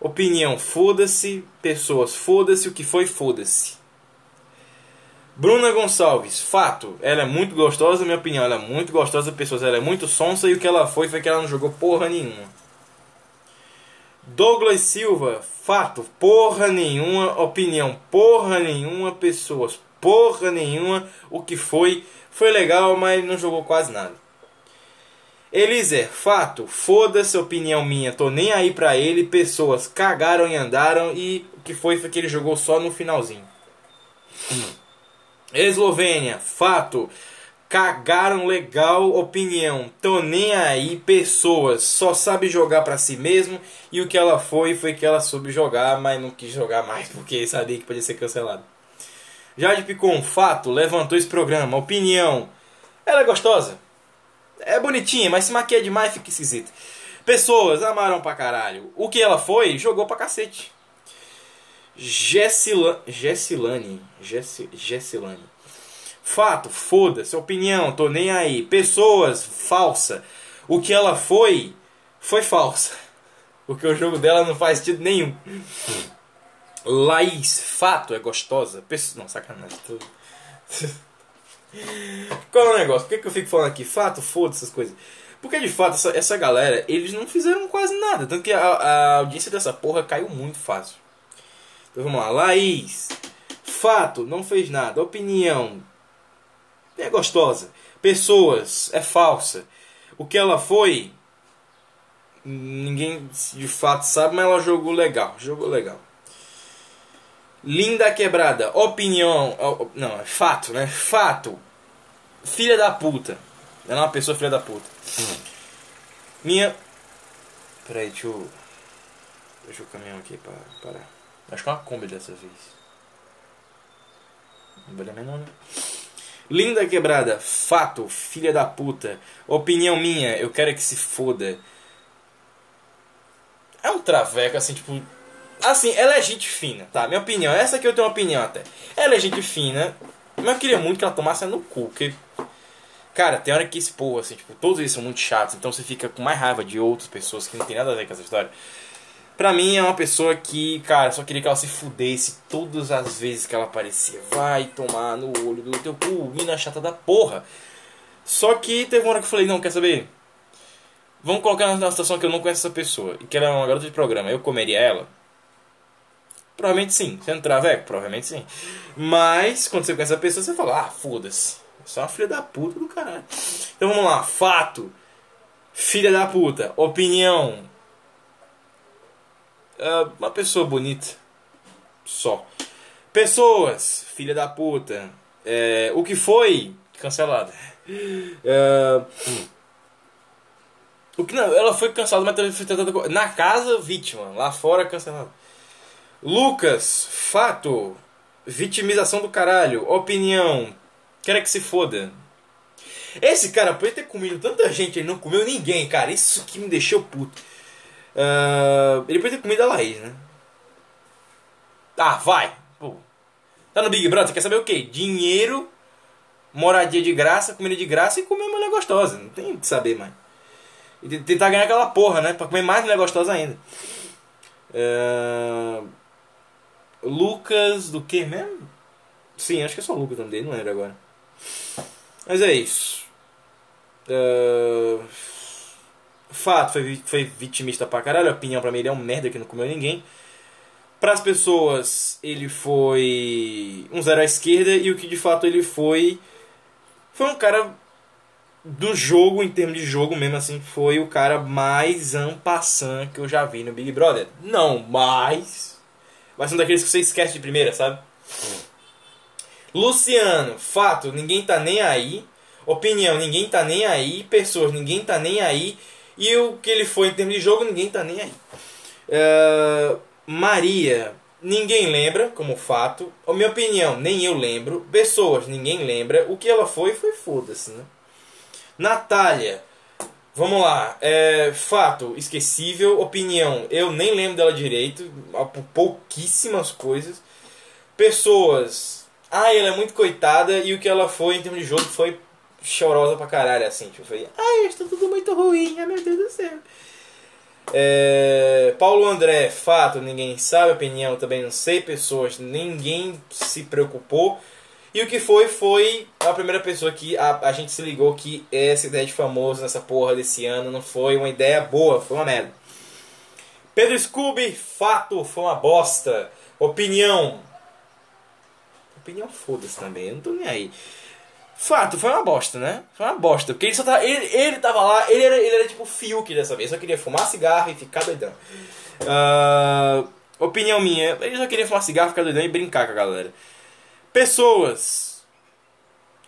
Opinião, foda-se. Pessoas, foda-se. O que foi, foda-se. Bruna Gonçalves, fato, ela é muito gostosa, minha opinião, ela é muito gostosa, pessoas, ela é muito sonsa e o que ela foi foi que ela não jogou porra nenhuma. Douglas Silva, fato, porra nenhuma, opinião, porra nenhuma, pessoas, porra nenhuma, o que foi, foi legal, mas não jogou quase nada. Eliser, fato, foda-se, opinião minha, tô nem aí pra ele, pessoas cagaram e andaram e o que foi foi que ele jogou só no finalzinho. Hum. Eslovênia, fato. Cagaram legal, opinião. Tô nem aí, pessoas. Só sabe jogar para si mesmo. E o que ela foi, foi que ela soube jogar, mas não quis jogar mais porque sabia que podia ser cancelado. Jade Picon, fato. Levantou esse programa. Opinião. Ela é gostosa. É bonitinha, mas se maquia demais fica esquisita. Pessoas amaram pra caralho. O que ela foi, jogou pra cacete. Gessilane. Gessilane. Gessilane. Fato, foda-se. Opinião, tô nem aí. Pessoas, falsa. O que ela foi, foi falsa. [LAUGHS] Porque o jogo dela não faz sentido nenhum. Laís, fato, é gostosa. Pessoa... Não, sacanagem. Tô... [LAUGHS] Qual é o negócio? Por que, que eu fico falando aqui? Fato, foda-se essas coisas. Porque de fato, essa, essa galera, eles não fizeram quase nada. Tanto que a, a audiência dessa porra caiu muito fácil. Então vamos lá. Laís. Fato, não fez nada. Opinião. É gostosa. Pessoas, é falsa. O que ela foi, ninguém de fato sabe, mas ela jogou legal. Jogou legal. Linda quebrada. Opinião. Não, é fato, né? Fato. Filha da puta. Ela é uma pessoa filha da puta. Hum. Minha. Peraí, deixa eu. Deixa eu caminhar aqui para parar. Acho que é uma Kombi dessa vez. Não vale menor, né? Linda quebrada, fato, filha da puta. Opinião minha, eu quero que se foda. É um traveco, assim, tipo. Assim, ela é gente fina, tá? Minha opinião, essa aqui eu tenho uma opinião até. Ela é gente fina, mas eu queria muito que ela tomasse no cu, porque. Cara, tem hora que esse povo, assim, tipo, todos eles são muito chatos, então você fica com mais raiva de outras pessoas que não tem nada a ver com essa história. Pra mim é uma pessoa que, cara, só queria que ela se fudesse todas as vezes que ela aparecia. Vai tomar no olho do teu cu, mina chata da porra. Só que teve uma hora que eu falei, não, quer saber? Vamos colocar na situação que eu não conheço essa pessoa e que ela é uma garota de programa. Eu comeria ela? Provavelmente sim. Você não traveco? Provavelmente sim. Mas, quando você conhece a pessoa, você fala, ah, foda-se. Você é uma filha da puta do caralho. Então vamos lá. Fato. Filha da puta. Opinião. Uh, uma pessoa bonita. Só. Pessoas. Filha da puta. É, o que foi? Cancelada. Uh, o que não, ela foi cancelada, mas foi tratada na casa vítima, lá fora cancelada. Lucas, fato, vitimização do caralho, opinião, quer que se foda. Esse cara pode ter comido tanta gente, ele não comeu ninguém, cara. Isso que me deixou puto. Uh, ele pode ter comido a Laís, né? Ah, vai. Pô. Tá no Big Brother, quer saber o quê? Dinheiro, moradia de graça, comida de graça e comer mulher gostosa. Não tem o que saber mais. E tentar ganhar aquela porra, né? Pra comer mais mulher gostosa ainda. Uh, Lucas do que mesmo? Sim, acho que é só Lucas também, não lembro agora. Mas é isso. Uh, fato, foi, foi vitimista pra caralho. A opinião pra mim ele é um merda que não comeu ninguém. Para as pessoas, ele foi um zero à esquerda. E o que de fato ele foi. Foi um cara do jogo, em termos de jogo mesmo assim, foi o cara mais ampassant que eu já vi no Big Brother. Não, mas. Mas um daqueles que você esquece de primeira, sabe? Luciano, fato, ninguém tá nem aí. Opinião, ninguém tá nem aí. Pessoas, ninguém tá nem aí. E o que ele foi em termos de jogo, ninguém tá nem aí. Uh, Maria, ninguém lembra como fato. A minha opinião, nem eu lembro. Pessoas, ninguém lembra. O que ela foi, foi foda-se, né? Natália. Vamos lá. É, fato, esquecível. Opinião, eu nem lembro dela direito. Pouquíssimas coisas. Pessoas. Ah, ela é muito coitada. E o que ela foi em termos de jogo foi chorosa pra caralho. Assim, tipo, foi. Ai, está tudo muito ruim. Meu Deus do céu. É, Paulo André, fato, ninguém sabe. Opinião, também não sei. Pessoas, ninguém se preocupou. E o que foi, foi a primeira pessoa que a, a gente se ligou que essa ideia de famoso nessa porra desse ano não foi uma ideia boa, foi uma merda. Pedro Scooby, fato, foi uma bosta. Opinião. Opinião foda-se também, eu não tô nem aí. Fato, foi uma bosta, né? Foi uma bosta. Porque ele só tava. Ele, ele tava lá, ele era, ele era tipo Fiuk dessa vez. Só queria fumar cigarro e ficar doidão. Uh, opinião minha, ele só queria fumar cigarro, ficar doidão e brincar com a galera pessoas.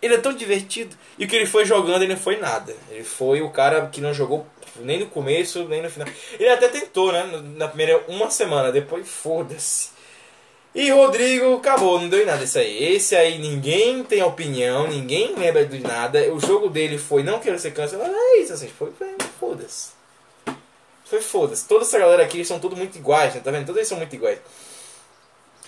Ele é tão divertido. E o que ele foi jogando, ele não foi nada. Ele foi o cara que não jogou nem no começo, nem no final. Ele até tentou, né? Na primeira uma semana, depois foda-se. E Rodrigo acabou, não deu em nada isso aí. Esse aí ninguém tem opinião, ninguém lembra de nada. O jogo dele foi não quero ser cancelado. É isso, assim, foi, foi foda-se. Foi foda-se. Toda essa galera aqui são todos muito iguais, né? Tá vendo? Todos eles são muito iguais.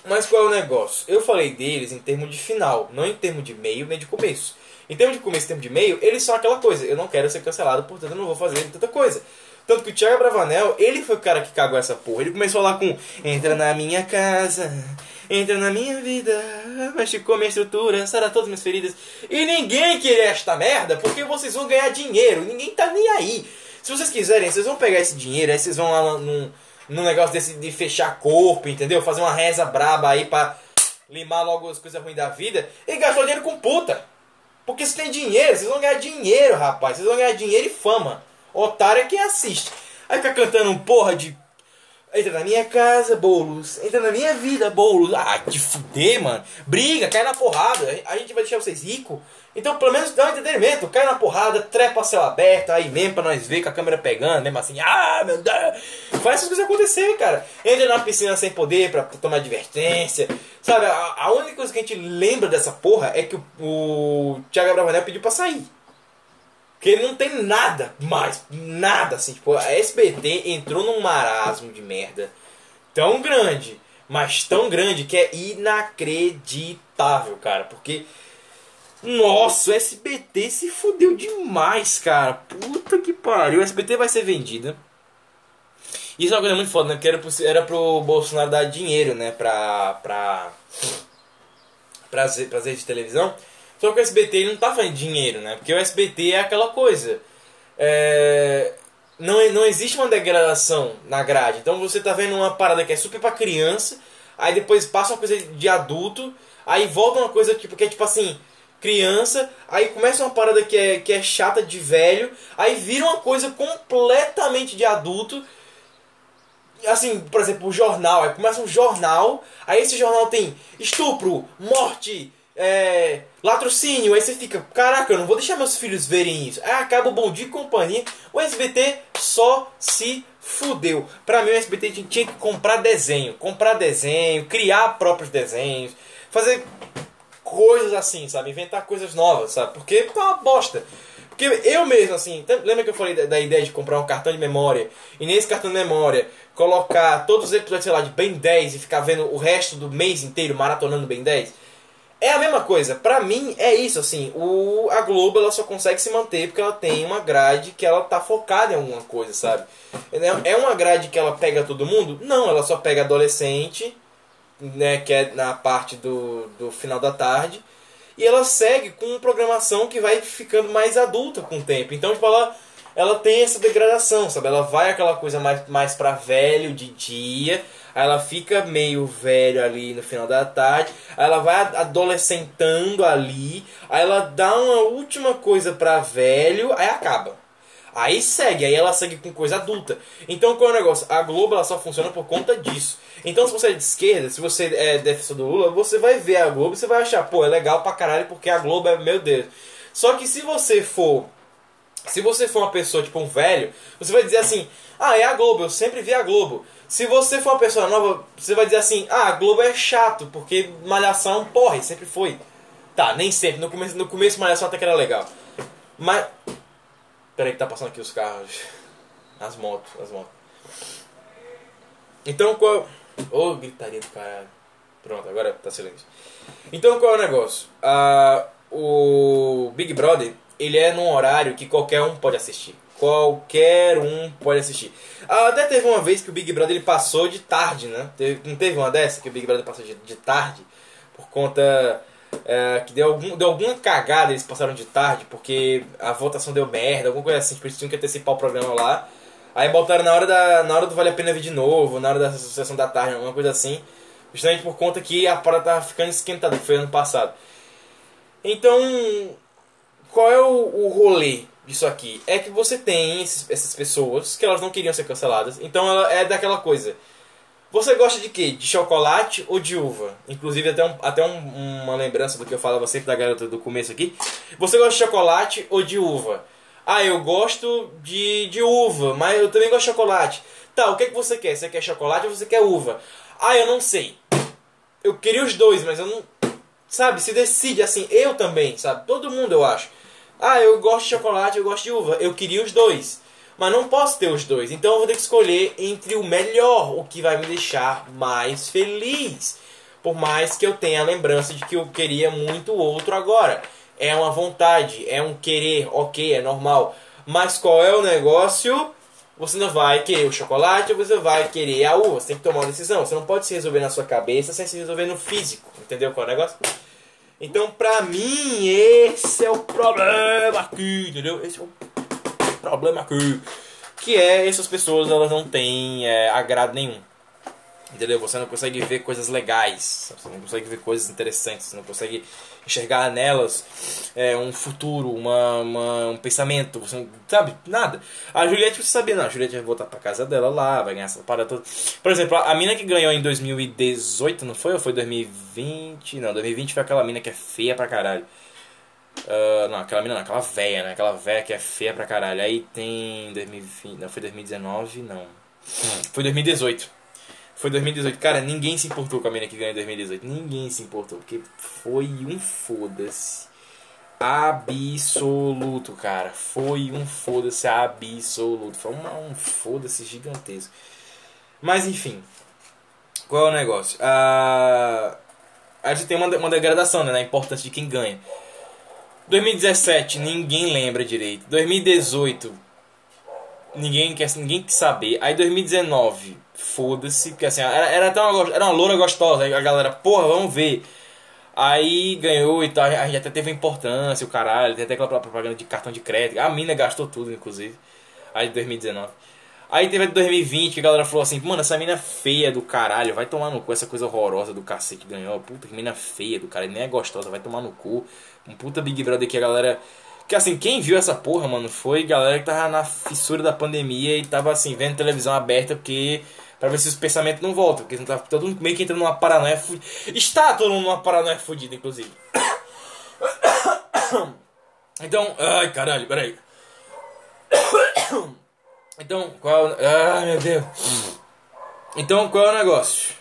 Mas qual é o negócio? Eu falei deles em termos de final, não em termos de meio nem de começo. Em termos de começo e termos de meio, eles são aquela coisa. Eu não quero ser cancelado, portanto eu não vou fazer tanta coisa. Tanto que o Thiago Bravanel, ele foi o cara que cagou essa porra. Ele começou lá com Entra na minha casa, entra na minha vida, a minha estrutura, sara todas as minhas feridas. E ninguém queria esta merda, porque vocês vão ganhar dinheiro. Ninguém tá nem aí. Se vocês quiserem, vocês vão pegar esse dinheiro, aí vocês vão lá num num negócio desse de fechar corpo, entendeu? Fazer uma reza braba aí pra limar logo as coisas ruins da vida. E gastou dinheiro com puta. Porque se tem dinheiro, vocês vão ganhar dinheiro, rapaz. Vocês vão ganhar dinheiro e fama. Otário é quem assiste. Aí fica cantando um porra de. Entra na minha casa, bolos. Entra na minha vida, bolos. Ah, que fuder, mano. Briga, cai na porrada. A gente vai deixar vocês ricos. Então, pelo menos dá um entretenimento. Cai na porrada, trepa a céu aberto, aí mesmo pra nós ver com a câmera pegando, mesmo assim, ah, meu Deus. Faz essas coisas acontecer, cara. Entra na piscina sem poder pra tomar advertência. Sabe, a, a única coisa que a gente lembra dessa porra é que o, o Thiago Abravanel pediu pra sair. Porque ele não tem nada mais, nada assim. Tipo, a SBT entrou num marasmo de merda tão grande, mas tão grande que é inacreditável, cara. Porque nossa, o SBT se fudeu demais, cara. Puta que pariu. O SBT vai ser vendida. Isso é uma coisa muito foda, né? Porque era pro, era pro Bolsonaro dar dinheiro, né? Pra. pra. pra, pra redes de televisão. Só que o SBT não tá fazendo dinheiro, né? Porque o SBT é aquela coisa. É, não, não existe uma degradação na grade. Então você tá vendo uma parada que é super pra criança. aí depois passa uma coisa de adulto, aí volta uma coisa tipo, que é tipo assim, criança, aí começa uma parada que é, que é chata de velho, aí vira uma coisa completamente de adulto. Assim, por exemplo, o jornal, aí começa um jornal, aí esse jornal tem estupro, morte, é, latrocínio, aí você fica, caraca, eu não vou deixar meus filhos verem isso. Aí acaba o Bom Dia e Companhia, o SBT só se fudeu. Pra mim o SBT tinha que comprar desenho, comprar desenho, criar próprios desenhos, fazer coisas assim, sabe? Inventar coisas novas, sabe? Porque tá uma bosta. Porque eu mesmo, assim, lembra que eu falei da, da, ideia de comprar um cartão de memória e nesse cartão de memória colocar todos os episódios, sei lá, de Ben 10 e ficar vendo o resto do mês inteiro maratonando Ben 10? É a mesma coisa. Pra mim, é isso, assim. O, a Globo, ela só consegue se manter porque ela tem uma grade que ela tá focada em alguma coisa, sabe? É, é uma grade que ela pega todo mundo? Não, ela só pega adolescente, né, que é na parte do, do final da tarde. E ela segue com programação que vai ficando mais adulta com o tempo. Então, tipo, ela, ela tem essa degradação, sabe? Ela vai aquela coisa mais, mais pra velho de dia ela fica meio velho ali no final da tarde. Ela vai adolescentando ali. Aí ela dá uma última coisa pra velho. Aí acaba. Aí segue, aí ela segue com coisa adulta. Então qual é o negócio? A Globo ela só funciona por conta disso. Então se você é de esquerda, se você é defensor do Lula, você vai ver a Globo e você vai achar, pô, é legal pra caralho porque a Globo é, meu Deus. Só que se você for. Se você for uma pessoa, tipo um velho, você vai dizer assim, ah, é a Globo, eu sempre vi a Globo. Se você for uma pessoa nova, você vai dizer assim: ah, Globo é chato, porque Malhação, porra, sempre foi. Tá, nem sempre. No começo, no começo Malhação até que era legal. Mas. Peraí que tá passando aqui os carros. As motos, as motos. Então qual. Ô, oh, gritaria do caralho. Pronto, agora tá silêncio. Então qual é o negócio? Uh, o Big Brother, ele é num horário que qualquer um pode assistir. Qualquer um pode assistir. Ah, até teve uma vez que o Big Brother ele passou de tarde, né? Teve, não teve uma dessa que o Big Brother passou de, de tarde? Por conta é, que deu, algum, deu alguma cagada, eles passaram de tarde, porque a votação deu merda, alguma coisa assim, tipo, eles tinham que antecipar o programa lá. Aí botaram na hora, da, na hora do Vale a Pena Ver de novo, na hora da sessão da tarde, alguma coisa assim. Justamente por conta que a parada tava ficando esquentada, que foi ano passado. Então, qual é o, o rolê disso aqui é que você tem esses, essas pessoas que elas não queriam ser canceladas. Então ela é daquela coisa. Você gosta de quê? De chocolate ou de uva? Inclusive, até, um, até um, uma lembrança do que eu falava sempre da garota do começo aqui. Você gosta de chocolate ou de uva? Ah, eu gosto de, de uva, mas eu também gosto de chocolate. Tá, o que, é que você quer? Você quer chocolate ou você quer uva? Ah, eu não sei. Eu queria os dois, mas eu não. Sabe, se decide assim. Eu também, sabe? Todo mundo eu acho. Ah, eu gosto de chocolate, eu gosto de uva. Eu queria os dois. Mas não posso ter os dois. Então eu vou ter que escolher entre o melhor, o que vai me deixar mais feliz. Por mais que eu tenha a lembrança de que eu queria muito outro agora. É uma vontade, é um querer, ok, é normal. Mas qual é o negócio? Você não vai querer o chocolate você vai querer a uva. Você tem que tomar uma decisão. Você não pode se resolver na sua cabeça sem se resolver no físico. Entendeu qual é o negócio? Então, pra mim, esse é o problema aqui, entendeu? Esse é o problema aqui. Que é, essas pessoas, elas não têm é, agrado nenhum. Entendeu? Você não consegue ver coisas legais, você não consegue ver coisas interessantes, você não consegue enxergar nelas é, um futuro, uma, uma, um pensamento, você não sabe nada. A Juliette você sabia, não, a Juliette vai voltar pra casa dela lá, vai ganhar essa parada toda. Por exemplo, a mina que ganhou em 2018, não foi? Ou foi 2020? Não, 2020 foi aquela mina que é feia pra caralho. Uh, não, aquela mina não, aquela velha, né? Aquela velha que é feia pra caralho. Aí tem 2020, não, foi 2019, não. Foi 2018. Foi 2018. Cara, ninguém se importou com a mina que ganhou em 2018. Ninguém se importou. Porque foi um foda-se. Absoluto, cara. Foi um foda-se absoluto. Foi uma, um foda-se gigantesco. Mas enfim. Qual é o negócio? Uh, a gente tem uma, uma degradação né, na importância de quem ganha. 2017, ninguém lembra direito. 2018, ninguém quer, ninguém quer saber. Aí 2019, foda-se, porque assim, era, era até uma, era uma loura gostosa, a galera, porra, vamos ver. Aí ganhou e tal, a gente até teve importância, o caralho, tem até aquela propaganda de cartão de crédito. A mina gastou tudo, inclusive. Aí 2019. Aí teve a de 2020 que a galera falou assim, mano, essa mina feia do caralho, vai tomar no cu essa coisa horrorosa do cacete ganhou. Puta que mina feia do cara, nem é gostosa, vai tomar no cu. Um puta Big Brother que a galera. Que assim, quem viu essa porra, mano, foi galera que tava na fissura da pandemia e tava assim, vendo televisão aberta porque. Pra ver se os pensamentos não voltam, porque tá todo mundo meio que entrando numa paranoia fudida. Está todo mundo numa paranoia fudida, inclusive. [COUGHS] Então, ai caralho, peraí. [COUGHS] Então, qual. Ai meu Deus. Então, qual é o negócio?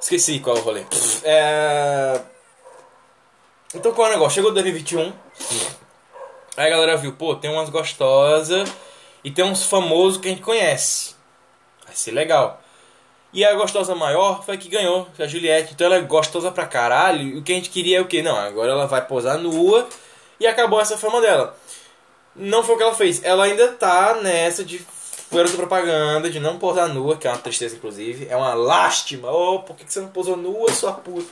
Esqueci qual é o rolê. É... Então, qual é o negócio? Chegou 2021. Aí a galera viu, pô, tem umas gostosas e tem uns famosos que a gente conhece. Vai ser legal. E a gostosa maior foi a que ganhou, a Juliette. Então ela é gostosa pra caralho. E o que a gente queria é o que? Não, agora ela vai posar nua e acabou essa fama dela. Não foi o que ela fez. Ela ainda tá nessa de garota propaganda, de não posar nua, que é uma tristeza, inclusive. É uma lástima. Oh, por que você não posou nua, sua puta?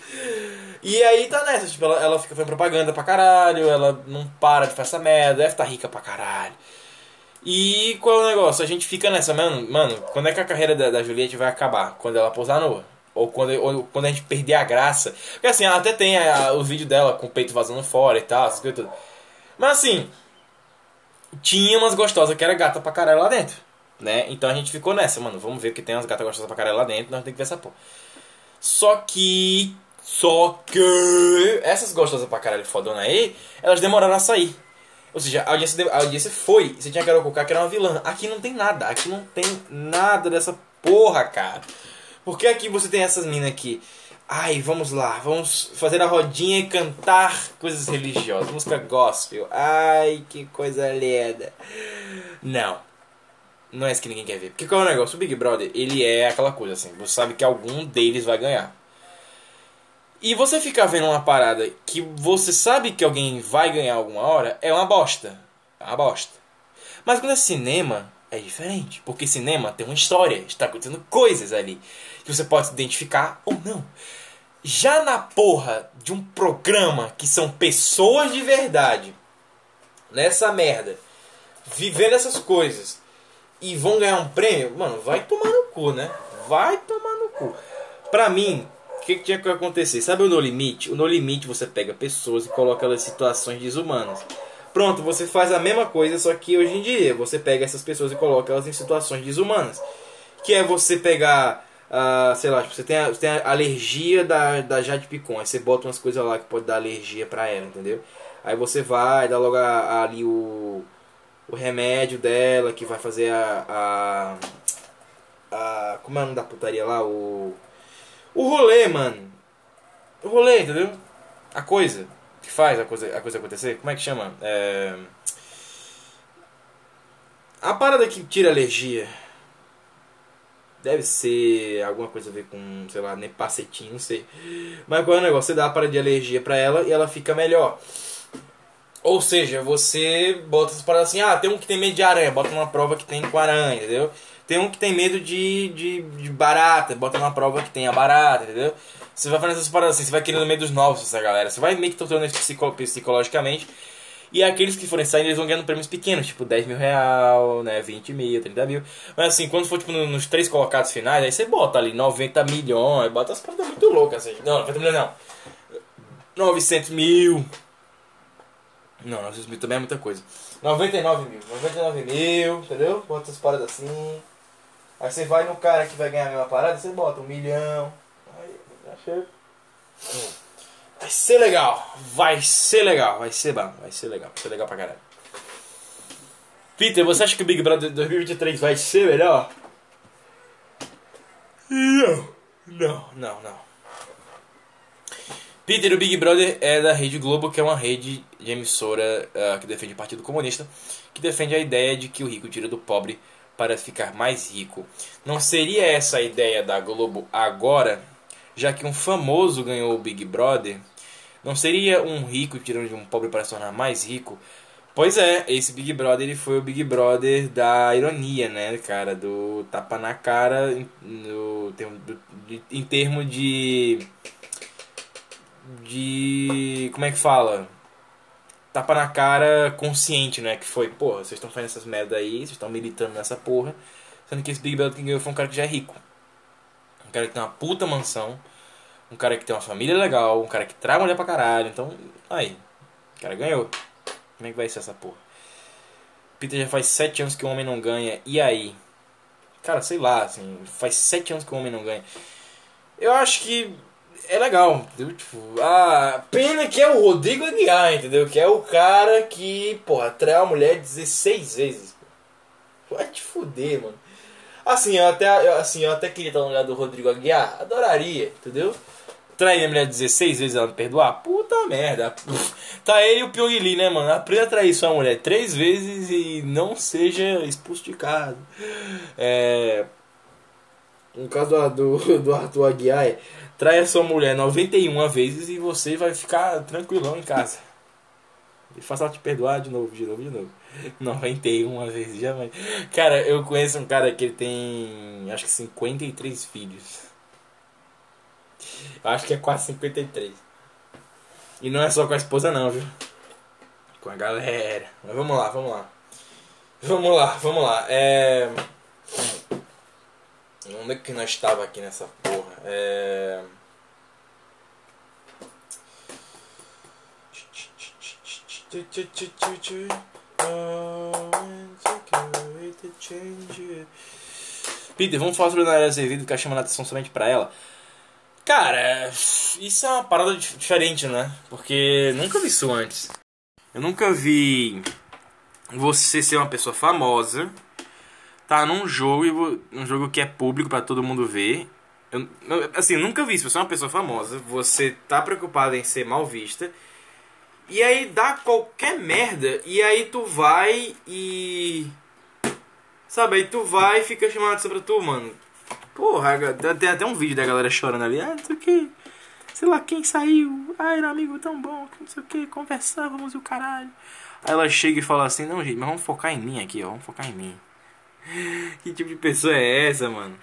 E aí tá nessa, tipo, ela, ela fica fazendo propaganda pra caralho, ela não para de fazer essa merda, deve tá rica pra caralho. E qual é o negócio? A gente fica nessa, mano, mano, quando é que a carreira da, da Juliette vai acabar? Quando ela posar nua. Ou quando, ou quando a gente perder a graça. Porque assim, ela até tem a, o vídeo dela com o peito vazando fora e tal, essas coisas tudo. Mas assim, tinha umas gostosas que era gata pra caralho lá dentro. Né? Então a gente ficou nessa, mano. Vamos ver que tem umas gatas gostosas pra caralho lá dentro, nós temos que ver essa porra. Só que. Só que. Essas gostosas pra caralho fodona aí, elas demoraram a sair. Ou seja, a audiência, a audiência foi. Você tinha que colocar que era uma vilã. Aqui não tem nada. Aqui não tem nada dessa porra, cara. Porque aqui você tem essas minas aqui. Ai, vamos lá, vamos fazer a rodinha e cantar coisas religiosas, música gospel. Ai, que coisa linda. Não. Não é isso que ninguém quer ver. Porque qual é o negócio? O Big Brother, ele é aquela coisa assim, você sabe que algum deles vai ganhar. E você ficar vendo uma parada que você sabe que alguém vai ganhar alguma hora, é uma bosta. É uma bosta. Mas quando é cinema, é diferente. Porque cinema tem uma história, está acontecendo coisas ali que você pode se identificar ou não. Já na porra de um programa que são pessoas de verdade, nessa merda, vivendo essas coisas e vão ganhar um prêmio, mano, vai tomar no cu, né? Vai tomar no cu. Pra mim, o que, que tinha que acontecer? Sabe o No Limite? O No Limite você pega pessoas e coloca elas em situações desumanas. Pronto, você faz a mesma coisa, só que hoje em dia você pega essas pessoas e coloca elas em situações desumanas. Que é você pegar Uh, sei lá, tipo, você tem, a, você tem a alergia da, da Jade Picon, aí você bota umas coisas lá que pode dar alergia pra ela, entendeu? Aí você vai, dá logo a, a, ali o, o remédio dela, que vai fazer a, a, a. Como é o nome da putaria lá? O. O rolê, mano. O rolê, entendeu? A coisa que faz a coisa, a coisa acontecer. Como é que chama? É... A parada que tira alergia. Deve ser alguma coisa a ver com, sei lá, nepacetinho, não sei. Mas qual é o negócio? Você dá a parada de alergia pra ela e ela fica melhor. Ou seja, você bota essas paradas assim, ah, tem um que tem medo de aranha, bota uma prova que tem com aranha, entendeu? Tem um que tem medo de, de, de barata, bota uma prova que tem a barata, entendeu? Você vai fazendo essas paradas assim, você vai querendo medo dos novos essa galera. Você vai meio que torturando eles psicologicamente e aqueles que forem saindo, eles vão ganhando prêmios pequenos, tipo 10 mil real, né, 20 mil, 30 mil. Mas assim, quando for tipo nos três colocados finais, aí você bota ali 90 milhões, bota as paradas muito loucas. Assim. Não, 90 milhões não. 900 mil. Não, 900 mil também é muita coisa. 99 mil, 99 mil, entendeu? Bota as paradas assim. Aí você vai no cara que vai ganhar a mesma parada, você bota um milhão. Aí, chega. Vai ser legal, vai ser legal, vai ser bom, vai ser legal, vai ser legal pra caralho. Peter, você acha que o Big Brother 2023 vai ser melhor? Não, não, não, não. Peter, o Big Brother é da Rede Globo, que é uma rede de emissora uh, que defende o Partido Comunista, que defende a ideia de que o rico tira do pobre para ficar mais rico. Não seria essa a ideia da Globo agora? já que um famoso ganhou o Big Brother, não seria um rico tirando de um pobre para se tornar mais rico? Pois é, esse Big Brother ele foi o Big Brother da ironia, né, cara? Do tapa na cara no, em termos de. De. como é que fala? tapa na cara consciente, né? Que foi, porra, vocês estão fazendo essas merda aí, vocês estão militando nessa porra. Sendo que esse Big Brother que ganhou foi um cara que já é rico. Um cara que tem uma puta mansão. Um cara que tem uma família legal. Um cara que traz mulher pra caralho. Então, aí. O cara ganhou. Como é que vai ser essa porra? Peter já faz sete anos que o homem não ganha. E aí? Cara, sei lá, assim. Faz sete anos que o homem não ganha. Eu acho que é legal, entendeu? Tipo, a pena que é o Rodrigo Aguiar, entendeu? Que é o cara que, porra, trai a mulher 16 vezes. Vai te fuder, mano. Assim, eu até, assim, eu até queria estar no lugar do Rodrigo Aguiar. Adoraria, entendeu? Trair a mulher 16 vezes ela me perdoar? Puta merda. [LAUGHS] Tá ele e o Pyong Lee, né, mano? Aprenda a trair sua mulher três vezes e não seja expulso de casa. É. No caso do, do, do Arthur Aguiar, é, traia sua mulher 91 vezes e você vai ficar tranquilão em casa. E faça ela te perdoar de novo, de novo, de novo. [LAUGHS] 91 vezes já vai. Cara, eu conheço um cara que ele tem acho que 53 filhos. Eu acho que é quase 53. E não é só com a esposa não, viu? Com a galera. Mas vamos lá, vamos lá. Vamos lá, vamos lá. É. Onde é que nós estava aqui nessa? É. Peter, vamos falar sobre a Nayara Azevedo tá chamando a atenção somente pra ela. Cara, isso é uma parada diferente, né? Porque nunca vi isso antes. Eu nunca vi você ser uma pessoa famosa, tá num jogo, um jogo que é público para todo mundo ver. Eu, assim, nunca vi isso. Você é uma pessoa famosa, você tá preocupado em ser mal vista e aí dá qualquer merda. E aí tu vai e. Sabe, aí tu vai e fica chamando sobre tu, mano. Porra, tem até um vídeo da galera chorando ali. Ah, não sei o que. Sei lá quem saiu. Ah, era um amigo tão bom. Não sei o que. Conversávamos e o caralho. Aí ela chega e fala assim: Não, gente, mas vamos focar em mim aqui, ó. Vamos focar em mim. [LAUGHS] Que tipo de pessoa é essa, mano?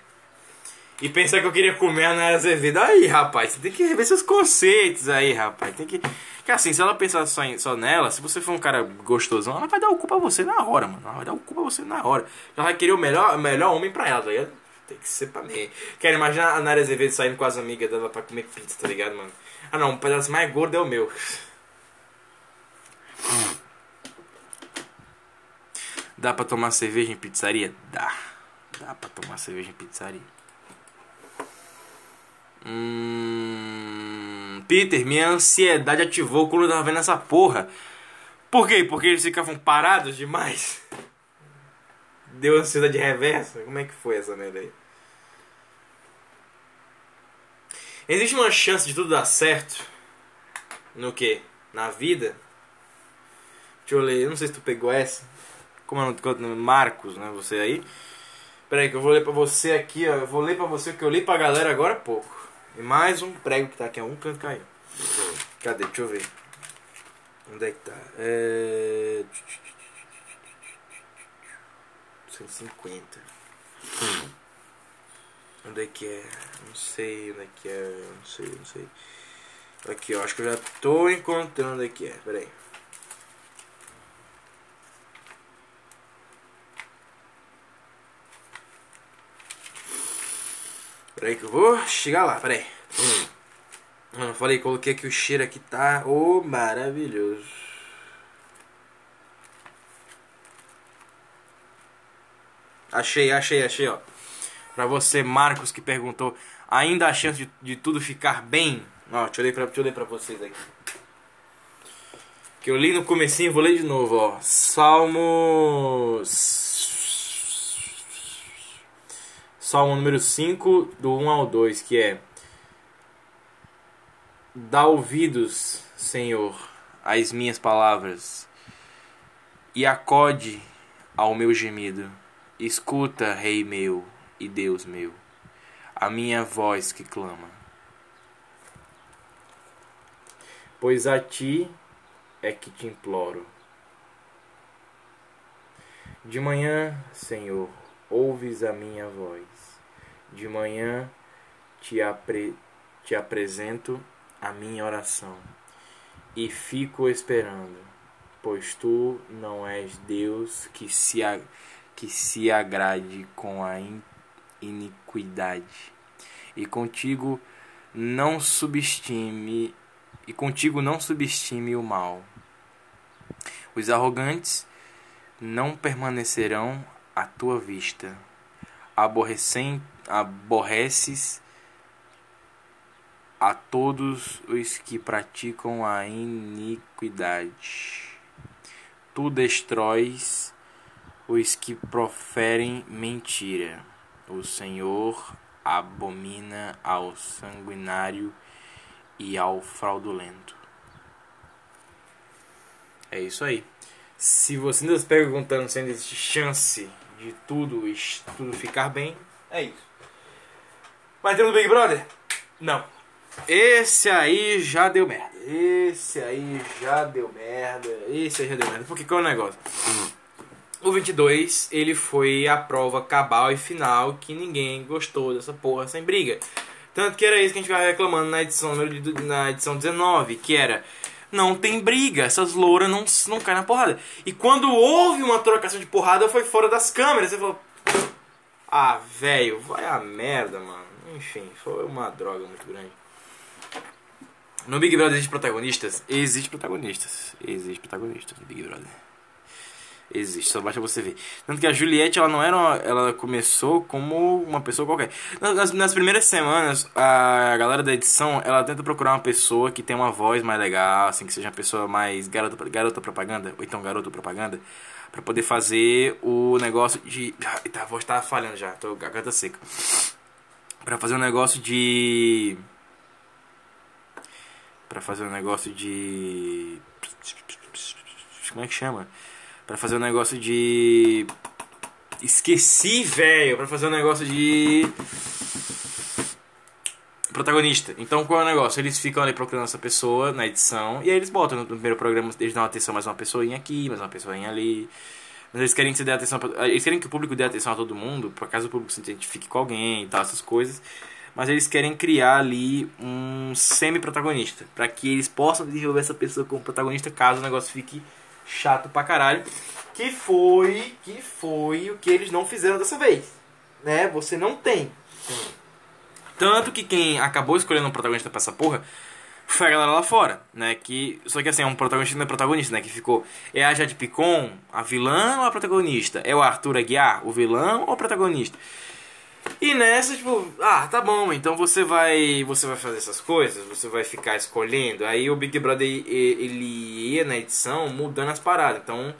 E pensar que eu queria comer a Nayara Azevedo. Aí, rapaz, você tem que rever seus conceitos aí, rapaz. Tem que. Que assim, se ela pensar só, em, só nela, se você for um cara gostosão, ela vai dar o cu pra você na hora, mano. Ela vai dar o cu pra você na hora. Ela vai querer o melhor, melhor homem pra ela, tá ligado? Tem que ser pra mim. Quero imaginar a Nayara Azevedo saindo com as amigas dela pra comer pizza, tá ligado, mano? Ah não, o pedaço mais gordo é o meu. Dá pra tomar cerveja em pizzaria? Dá. Dá pra tomar cerveja em pizzaria. Hum, Peter, minha ansiedade ativou quando eu tava vendo essa porra. Por quê? Porque eles ficavam parados demais? Deu ansiedade reversa? Como é que foi essa merda aí? Existe uma chance de tudo dar certo? No que? Na vida? Deixa eu ler, eu não sei se tu pegou essa. Como é o nome? Marcos, né? Você aí. Pera aí que eu vou ler pra você aqui, ó. Eu vou ler pra você o que eu li pra galera agora há pouco. E mais um prego que tá aqui a um canto caiu. Cadê? Deixa eu ver. Onde é que tá? É... 150. Onde é que é? Não sei onde é que é. Não sei, não sei. Aqui, ó. Acho que eu já tô encontrando onde é que é. Pera aí. Peraí que eu vou chegar lá, peraí. Hum. Eu falei, coloquei aqui o cheiro aqui, tá? Oh, maravilhoso. Achei, achei, achei, ó. Pra você, Marcos, que perguntou, ainda há chance de, de tudo ficar bem? Ó, deixa eu, ler pra, deixa eu ler pra vocês aqui. Que eu li no comecinho, vou ler de novo, ó. Salmos Salmo número 5, do 1 ao 2, que é: Dá ouvidos, Senhor, às minhas palavras, e acode ao meu gemido. Escuta, Rei meu e Deus meu, a minha voz que clama. Pois a ti é que te imploro. De manhã, Senhor, ouves a minha voz. De manhã te, apre, te apresento a minha oração e fico esperando. pois tu não és Deus que se, que se agrade com a iniquidade. E contigo não subestime e contigo não subestime o mal. Os arrogantes não permanecerão à tua vista. Aborrecem, aborreces a todos os que praticam a iniquidade. Tu destróis os que proferem mentira. O Senhor abomina ao sanguinário e ao fraudulento. É isso aí. Se você ainda está perguntando se ainda existe chance de tudo, tudo ficar bem, é isso. Mas temos Big Brother? Não. Esse aí já deu merda. Esse aí já deu merda. Esse aí já deu merda. Porque qual é o negócio? O 22, ele foi a prova cabal e final que ninguém gostou dessa porra sem briga. Tanto que era isso que a gente ficava reclamando na edição, na edição 19, que era não tem briga, essas louras não, não caem na porrada. E quando houve uma trocação de porrada, foi fora das câmeras. Você falou, ah, velho, vai a merda, mano. Enfim, foi uma droga muito grande. No Big Brother existe protagonistas? Existe protagonistas. Existe protagonistas no Big Brother. Existe, só basta você ver. Tanto que a Juliette, ela não era. Uma, ela começou como uma pessoa qualquer. Nas, nas, primeiras semanas, a galera da edição, ela tenta procurar uma pessoa que tem uma voz mais legal, assim, que seja uma pessoa mais garota, garota propaganda, ou então garoto propaganda, para poder fazer o negócio de. Eita, a voz tá falhando já, tô garganta seca. Pra fazer um negócio de. Pra fazer um negócio de. Como é que chama? para fazer um negócio de. Esqueci, velho! Pra fazer um negócio de. Protagonista. Então qual é o negócio? Eles ficam ali procurando essa pessoa na edição. E aí eles botam no primeiro programa, eles dão atenção mais uma pessoinha aqui, mais uma pessoinha ali. Mas eles querem que você dê atenção. Pra, eles querem que o público dê atenção a todo mundo, por caso o público se identifique com alguém e tal, essas coisas. Mas eles querem criar ali um semi-protagonista. para que eles possam desenvolver essa pessoa como protagonista caso o negócio fique chato pra caralho, que foi que foi o que eles não fizeram dessa vez, né? Você não tem. Tanto que quem acabou escolhendo um protagonista pra essa porra foi a galera lá fora, né? Que, só que assim, é um protagonista não é protagonista, né? Que ficou. É a Jade Picon, a vilã ou a protagonista? É o Arthur Aguiar, o vilão ou o protagonista? E nessa, tipo, ah, tá bom, então você vai, você vai fazer essas coisas, você vai ficar escolhendo. Aí o Big Brother ele ia na edição mudando as paradas. Então,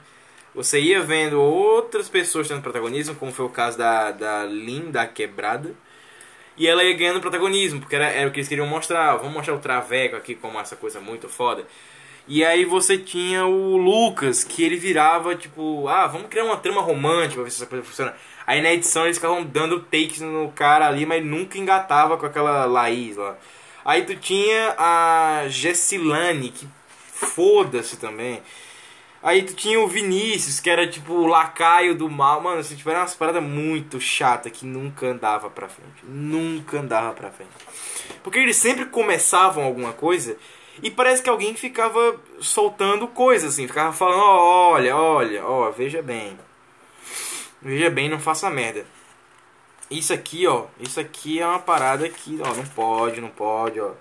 você ia vendo outras pessoas tendo protagonismo, como foi o caso da, da Linda Quebrada. E ela ia ganhando protagonismo, porque era, era o que eles queriam mostrar. Vamos mostrar o Traveco aqui como essa coisa muito foda. E aí você tinha o Lucas, que ele virava tipo, ah, vamos criar uma trama romântica pra ver se essa coisa funciona. Aí na edição eles ficavam dando takes no cara ali, mas nunca engatava com aquela Laís lá. Aí tu tinha a Gessilane, que foda-se também. Aí tu tinha o Vinícius, que era tipo o lacaio do mal. Mano, assim, tipo, era umas paradas muito chata que nunca andava pra frente. Nunca andava pra frente. Porque eles sempre começavam alguma coisa e parece que alguém ficava soltando coisas assim, ficava falando, oh, olha, olha, ó, oh, veja bem. Veja bem, não faça merda. Isso aqui, ó. Isso aqui é uma parada que, ó, não pode, não pode, ó.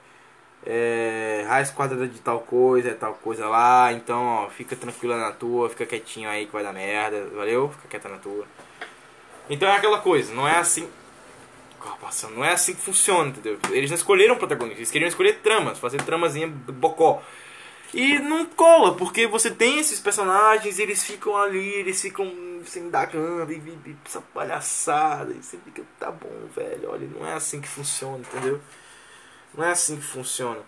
É, raiz quadrada de tal coisa, é tal coisa lá. Então, ó, fica tranquila na tua, fica quietinho aí que vai dar merda, valeu? Fica quieta na tua. Então é aquela coisa, não é assim. Não é assim que funciona, entendeu? Eles não escolheram protagonistas, eles queriam escolher tramas, fazer tramazinha bocó. E não cola, porque você tem esses personagens, eles ficam ali, eles ficam se indagando e, e, e essa palhaçada. E você fica, tá bom, velho, olha, não é assim que funciona, entendeu? Não é assim que funciona.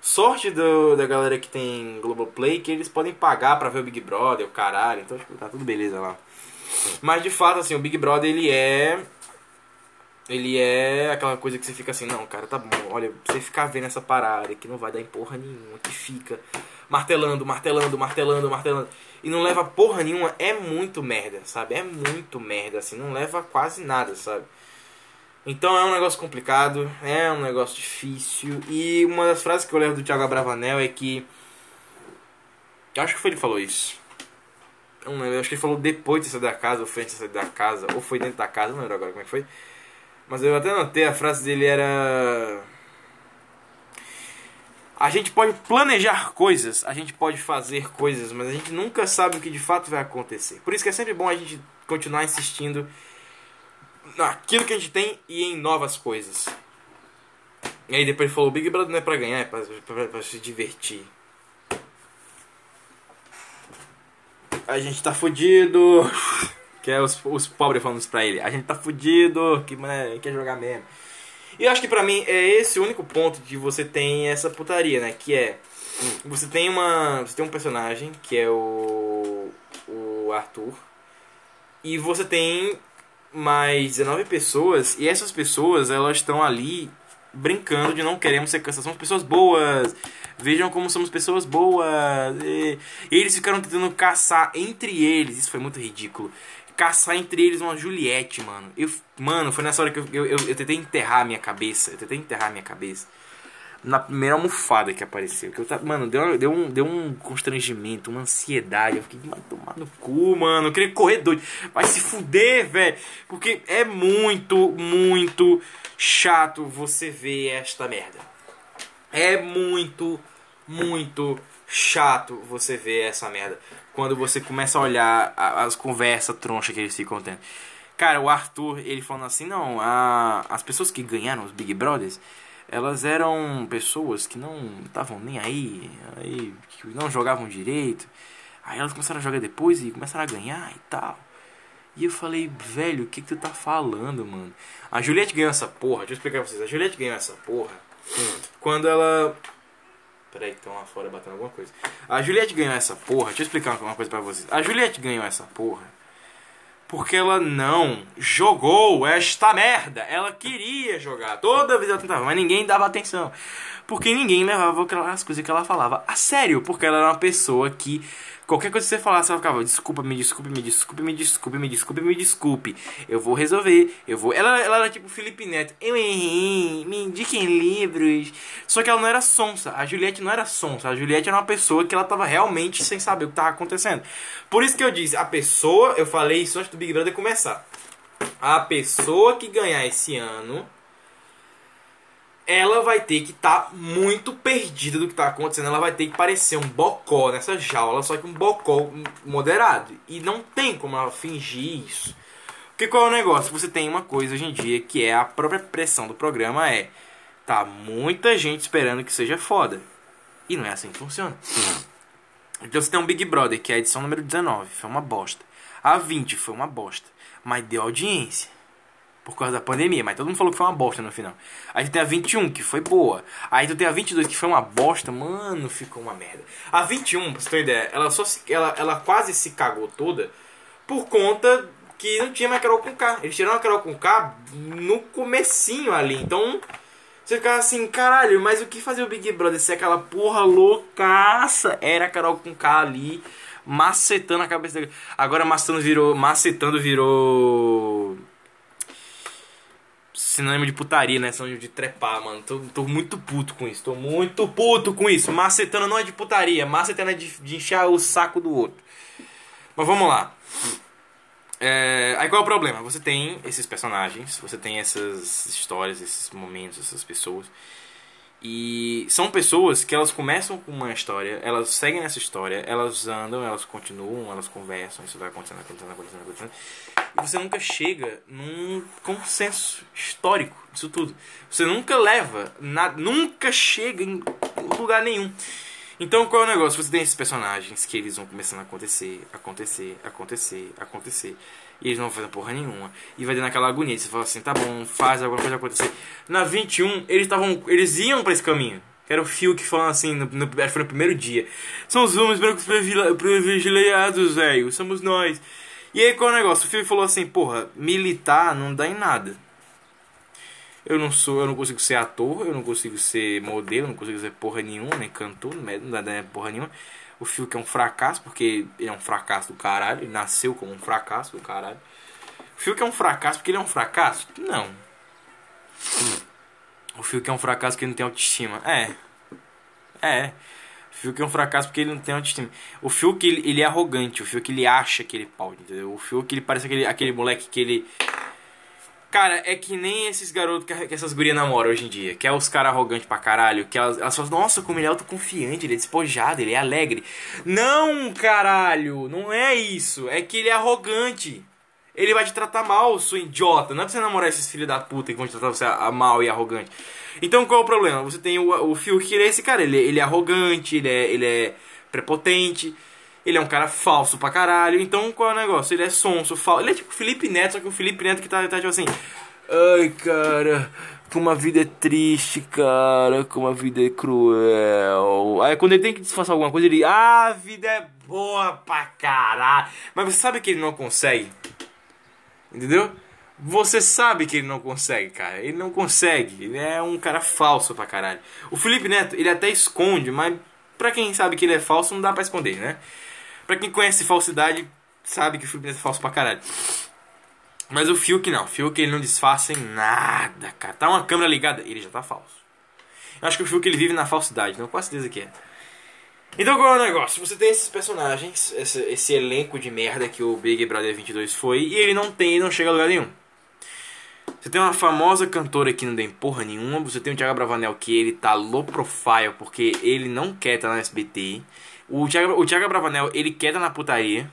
Sorte do, da galera que tem Globoplay que eles podem pagar pra ver o Big Brother, o caralho, então tipo, tá tudo beleza lá. Mas de fato, assim, o Big Brother ele é ele é aquela coisa que você fica assim, não, cara, tá bom, olha, você ficar vendo essa parada que não vai dar em porra nenhuma, que fica martelando, martelando, martelando, martelando, e não leva porra nenhuma, é muito merda, sabe? É muito merda, assim, não leva quase nada, sabe? Então é um negócio complicado, é um negócio difícil, e uma das frases que eu levo do Thiago Abravanel é que Eu acho que foi ele que falou isso. Eu não lembro, eu acho que ele falou depois de sair da casa, ou foi antes de sair da casa, ou foi dentro da casa, não lembro agora como é que foi. Mas eu até notei, a frase dele era. A gente pode planejar coisas, a gente pode fazer coisas, mas a gente nunca sabe o que de fato vai acontecer. Por isso que é sempre bom a gente continuar insistindo naquilo que a gente tem e em novas coisas. E aí depois ele falou, Big Brother não é pra ganhar, é pra, pra, pra se divertir. A gente tá fudido. [LAUGHS] Que é os, os pobres falando isso pra ele. A gente tá fudido, que né, quer jogar mesmo. E eu acho que pra mim é esse o único ponto que você tem essa putaria, né? Que é. Você tem uma. Você tem um personagem que é o. O Arthur. E você tem mais 19 pessoas. E essas pessoas, elas estão ali brincando de não queremos ser cansados. Somos pessoas boas. Vejam como somos pessoas boas. E, eles ficaram tentando caçar entre eles. Isso foi muito ridículo caçar entre eles uma Juliette, mano. Eu, mano, foi nessa hora que eu, eu, eu, eu tentei enterrar minha cabeça. Eu tentei enterrar minha cabeça. Na primeira almofada que apareceu. Que eu tava, mano, deu, deu, um, deu um constrangimento, uma ansiedade. Eu fiquei, mano, tomar no cu, mano. Eu queria correr doido. Vai se fuder, velho. Porque é muito, muito chato você ver esta merda. É muito, muito chato você ver essa merda quando você começa a olhar as conversas tronchas que eles ficam tendo. Cara, o Arthur, ele falando assim, não, a, as pessoas que ganharam os Big Brothers, elas eram pessoas que não estavam nem aí, aí, que não jogavam direito. Aí elas começaram a jogar depois e começaram a ganhar e tal. E eu falei, velho, o que, que tu tá falando, mano? A Juliette ganhou essa porra, deixa eu explicar pra vocês. A Juliette ganhou essa porra quando ela Peraí que estão lá fora batendo alguma coisa. A Juliette ganhou essa porra. Deixa eu explicar uma coisa pra vocês. A Juliette ganhou essa porra porque ela não jogou esta merda. Ela queria jogar. Toda vez ela tentava, mas ninguém dava atenção. Porque ninguém levava as coisas que ela falava a sério. Porque ela era uma pessoa que Qualquer coisa que você falasse, ela ficava, desculpa, me desculpe, me desculpe, me desculpe, me desculpe, me desculpe. Eu vou resolver, eu vou. Ela, ela era tipo Felipe Neto. Eu errei, me indiquem livros. Só que ela não era sonsa. A Juliette não era sonsa. A Juliette era uma pessoa que ela tava realmente sem saber o que tava acontecendo. Por isso que eu disse, a pessoa, eu falei isso antes do Big Brother começar. A pessoa que ganhar esse ano ela vai ter que estar tá muito perdida do que está acontecendo. Ela vai ter que parecer um bocó nessa jaula, só que um bocó moderado. E não tem como ela fingir isso. Porque qual é o negócio? Você tem uma coisa hoje em dia que é a própria pressão do programa é tá muita gente esperando que seja foda. E não é assim que funciona. Então você tem um Big Brother, que é a edição número 19, foi uma bosta. A 20 foi uma bosta, mas deu audiência por causa da pandemia, mas todo mundo falou que foi uma bosta no final. Aí tu tem a 21, que foi boa. Aí tu tem a 22, que foi uma bosta, mano, ficou uma merda. A 21, pra você ter ideia, ela, só se, ela, ela quase se cagou toda por conta que não tinha mais Carol com K. Eles tiraram a Carol com K no comecinho ali, então... Você ficava assim, caralho, mas o que fazia o Big Brother ser aquela porra loucaça? Era a Carol com K ali, macetando a cabeça dele. Agora macetando virou. Macetando virou sinônimo de putaria, né? Sinônimo de trepar, mano. Tô, tô muito puto com isso. Tô muito puto com isso. Macetando não é de putaria. Macetando é de, de inchar o saco do outro. Mas vamos lá. É, aí qual é o problema? Você tem esses personagens, você tem essas histórias, esses momentos, essas pessoas. E são pessoas que elas começam com uma história, elas seguem essa história, elas andam, elas continuam, elas conversam, isso vai acontecendo, acontecendo, acontecendo, acontecendo. E você nunca chega num consenso histórico disso tudo. Você nunca leva, nada, nunca chega em lugar nenhum. Então qual é o negócio? Você tem esses personagens que eles vão começando a acontecer, acontecer, acontecer, acontecer. E eles não vão fazer porra nenhuma. E vai dando aquela agonia. Você fala assim, tá bom, faz alguma coisa acontecer. Na 21, eles estavam. Eles iam para esse caminho. Era o Phil que falou assim, no, no, foi no primeiro dia. São os homens brancos privilegiados, velho. Somos nós. E aí qual é o negócio? O Phil falou assim, porra, militar não dá em nada. Eu não sou, eu não consigo ser ator, eu não consigo ser modelo, não consigo ser porra nenhuma, nem cantor, não dá, porra nenhuma. O Phil que é um fracasso, porque ele é um fracasso do caralho, ele nasceu como um fracasso do caralho. O que é um fracasso porque ele é um fracasso? Não. O que é um fracasso ele não tem autoestima. É. É. Fiuk é um fracasso porque ele não tem autoestima. O Fiuk, ele, ele é arrogante. O Fiuk, ele acha que ele pode, entendeu? O Fiuk, ele parece aquele, aquele moleque que ele... Cara, é que nem esses garotos que, que essas gurias namoram hoje em dia. Que é os caras arrogantes pra caralho. Que elas, elas falam, nossa, como ele é autoconfiante, ele é despojado, ele é alegre. Não, caralho, não é isso. É que ele é arrogante. Ele vai te tratar mal, sua idiota. Não é pra você namorar esses filhos da puta que vão te tratar você mal e arrogante. Então qual é o problema? Você tem o, o Fiuk, ele é esse cara. Ele, ele é arrogante, ele é, ele é prepotente. Ele é um cara falso pra caralho. Então qual é o negócio? Ele é sonso, falso. Ele é tipo o Felipe Neto, só que o Felipe Neto que tá, tá tipo assim. Ai, cara, como a vida é triste, cara, como a vida é cruel. Aí quando ele tem que disfarçar alguma coisa, ele. Ah, a vida é boa pra caralho. Mas você sabe que ele não consegue? Entendeu? Você sabe que ele não consegue, cara. Ele não consegue. Ele é um cara falso pra caralho. O Felipe Neto, ele até esconde, mas pra quem sabe que ele é falso, não dá pra esconder, né? Pra quem conhece falsidade, sabe que o Felipe Neto é falso pra caralho. Mas o Fiuk não. O Fiuk ele não disfarça em nada, cara. Tá uma câmera ligada, ele já tá falso. Eu acho que o Fiuk ele vive na falsidade, não com certeza que é. Então qual é o negócio? Você tem esses personagens, esse, esse, elenco de merda que o Big Brother 22 foi, e ele não tem, não chega a lugar nenhum. Você tem uma famosa cantora que não tem porra nenhuma, você tem o Thiago Bravanel que ele tá low profile porque ele não quer estar tá na SBT. O Thiago, o Thiago Bravanel, ele quer estar tá na putaria.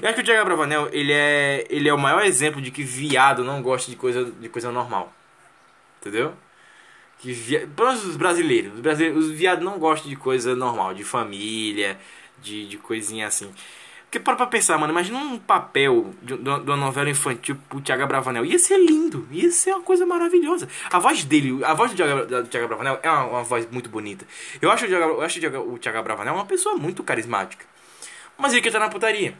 Eu acho que o Thiago Bravanel, ele é, ele é o maior exemplo de que viado não gosta de coisa, de coisa normal. Entendeu? Que via... os brasileiros, os brasileiros, os viados não gostam de coisa normal, de família, de, de coisinha assim. Porque para pra pensar, mano, imagina um papel de, de, uma novela infantil pro Thiago Bravanel. Ia ser lindo, ia ser uma coisa maravilhosa. A voz dele, a voz do Thiago, do Bravanel é uma, uma, voz muito bonita. Eu acho, o Thiago, eu acho o Thiago, o Thiago Bravanel uma pessoa muito carismática. Mas ele quer estar na putaria.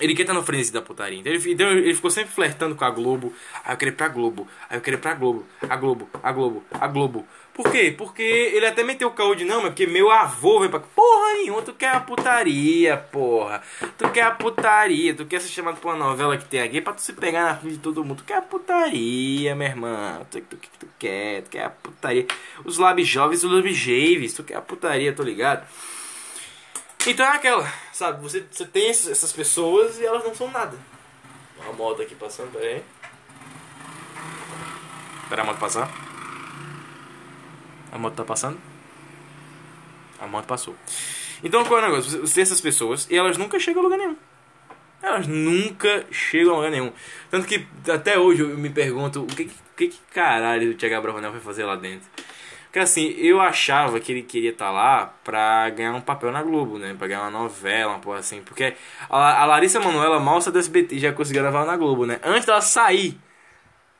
Ele quer estar no frenesi da putaria. Então ele, então ele ficou sempre flertando com a Globo. Aí eu quero ir pra Globo. Aí eu quero ir pra Globo. A Globo, a Globo, a Globo. Por quê? Porque ele até meteu o caô de não, mas porque meu avô veio pra. Porra nenhuma, tu quer a putaria, porra. Tu quer a putaria, tu quer ser chamado pra uma novela que tem aqui pra tu se pegar na frente de todo mundo. Tu quer a putaria, meu irmão. Tu, tu, tu, tu quer, tu quer a putaria. Os lab jovens, os lab javes, tu quer a putaria, tô ligado? Então é aquela, sabe? Você, você tem essas pessoas e elas não são nada. Uma moto aqui passando, pera aí. Espera a moto passar. A moto tá passando? A moto passou. Então qual é o negócio? Você tem essas pessoas e elas nunca chegam a lugar nenhum. Elas nunca chegam a lugar nenhum. Tanto que até hoje eu me pergunto o que, que, que caralho o Thiago Bravanel vai fazer lá dentro. Porque assim, eu achava que ele queria estar tá lá pra ganhar um papel na Globo, né? Pra ganhar uma novela, uma porra assim. Porque a, Larissa Manoela mal saiu do SBT já conseguiu gravar na Globo, né? Antes dela sair,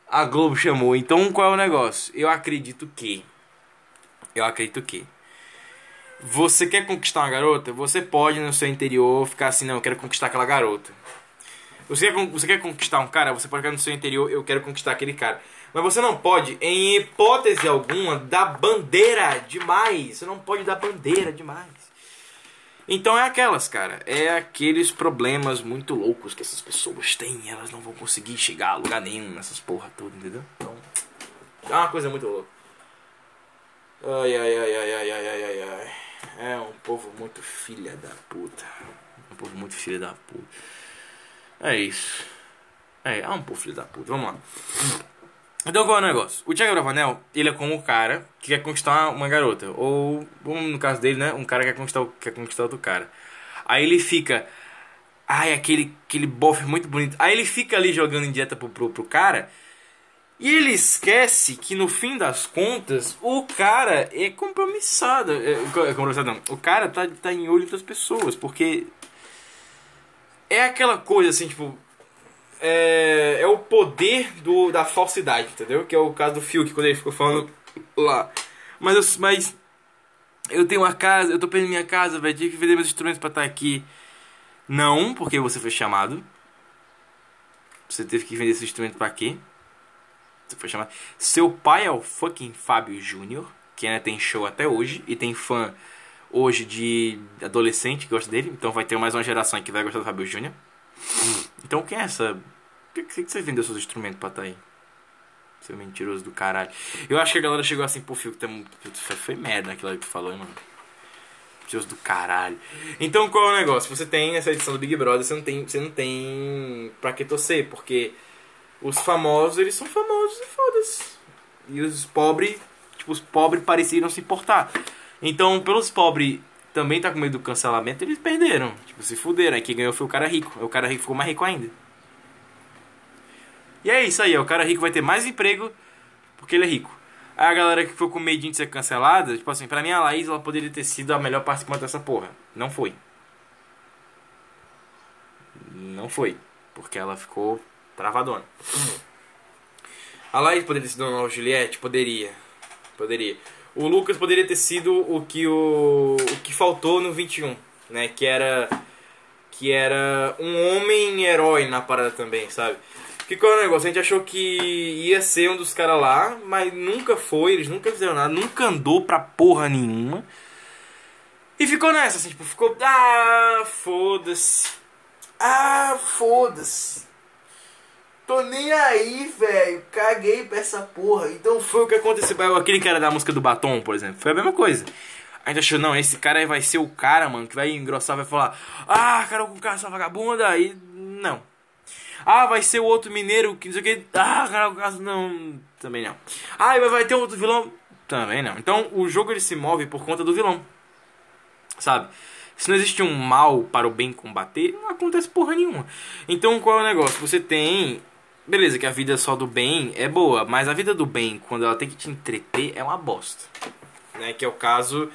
a Globo chamou. Então qual é o negócio? Eu acredito que. Eu acredito que. Você quer conquistar uma garota? Você pode no seu interior ficar assim, não, eu quero conquistar aquela garota. Você quer, você quer conquistar um cara? Você pode ficar no seu interior, eu quero conquistar aquele cara. Mas você não pode, em hipótese alguma, dar bandeira demais. Você não pode dar bandeira demais. Então é aquelas, cara. É aqueles problemas muito loucos que essas pessoas têm. Elas não vão conseguir chegar a lugar nenhum nessas porra tudo, entendeu? Então, é uma coisa muito louca. Ai, ai, ai, ai, ai, ai, ai, ai. É um povo muito filha da puta. Um povo muito filha da puta. É isso. É, é um povo filha da puta. Vamos lá. Então qual é o negócio? O Thiago Bravanel, ele é como o cara que quer conquistar uma garota. Ou, no caso dele, né? Um cara que quer conquistar, quer conquistar outro cara. Aí ele fica. Ai, aquele, aquele bofe muito bonito. Aí ele fica ali jogando em dieta pro, pro, pro cara. E ele esquece que no fim das contas, o cara é compromissado. É, é compromissado não. O cara tá, tá em olho das pessoas. Porque. É aquela coisa assim, tipo é, é o poder do, da falsidade, entendeu? Que é o caso do Fiuk, quando ele ficou falando lá. Mas mas eu tenho uma casa, eu tô perdendo minha casa, velho, tive que vender meus instrumentos pra estar tá aqui. Não, porque você foi chamado. Você teve que vender esse instrumento pra quê? Você foi chamado. Seu pai é o fucking Fábio Júnior, que ainda tem show até hoje, e tem fã hoje de adolescente que gosta dele, então vai ter mais uma geração que vai gostar do Fábio Júnior. Então quem é essa por que, você vendeu seus instrumentos pra tá aí? Seu mentiroso do caralho. Eu acho que a galera chegou assim, pô, que tá foi, merda aquilo que tu falou, hein, mano. Deus do caralho. Então qual é o negócio? Você tem essa edição do Big Brother, você não tem, você não tem pra que torcer, porque os famosos, eles são famosos e foda-se. E os pobres, tipo, os pobres pareciam se importar. Então, pelos pobres também tá com medo do cancelamento, eles perderam. Tipo, se fuderam. Aí quem ganhou foi o cara rico. O cara rico ficou mais rico ainda. E é isso aí, ó. o cara rico vai ter mais emprego porque ele é rico. Aí a galera que ficou com medinho de ser cancelada, tipo assim, pra mim a Laís ela poderia ter sido a melhor participante dessa porra. Não foi. Não foi. Porque ela ficou travadona. A Laís poderia ter sido a nova Juliette? Poderia. Poderia. O Lucas poderia ter sido o que o, o que faltou no 21, né? Que era que era um homem herói na parada também, sabe? Que qual é o negócio? A gente achou que ia ser um dos caras lá, mas nunca foi, eles nunca fizeram nada, nunca andou pra porra nenhuma. E ficou nessa, assim, tipo, ficou. Ah, foda-se. Ah, foda-se. Tô nem aí, velho. Caguei pra essa porra. Então foi o que aconteceu. Aquele cara da música do batom, por exemplo. Foi a mesma coisa. A gente achou, não, esse cara aí vai ser o cara, mano, que vai engrossar, vai falar, ah, cara com cara essa vagabunda. E não. Ah, vai ser o outro mineiro que não sei o que. Ah, cara, não. Também não. Ah, vai ter outro vilão. Também não. Então o jogo ele se move por conta do vilão. Sabe? Se não existe um mal para o bem combater, não acontece porra nenhuma. Então qual é o negócio? Você tem. Beleza, que a vida só do bem é boa, mas a vida do bem, quando ela tem que te entreter, é uma bosta. Né? Que é o caso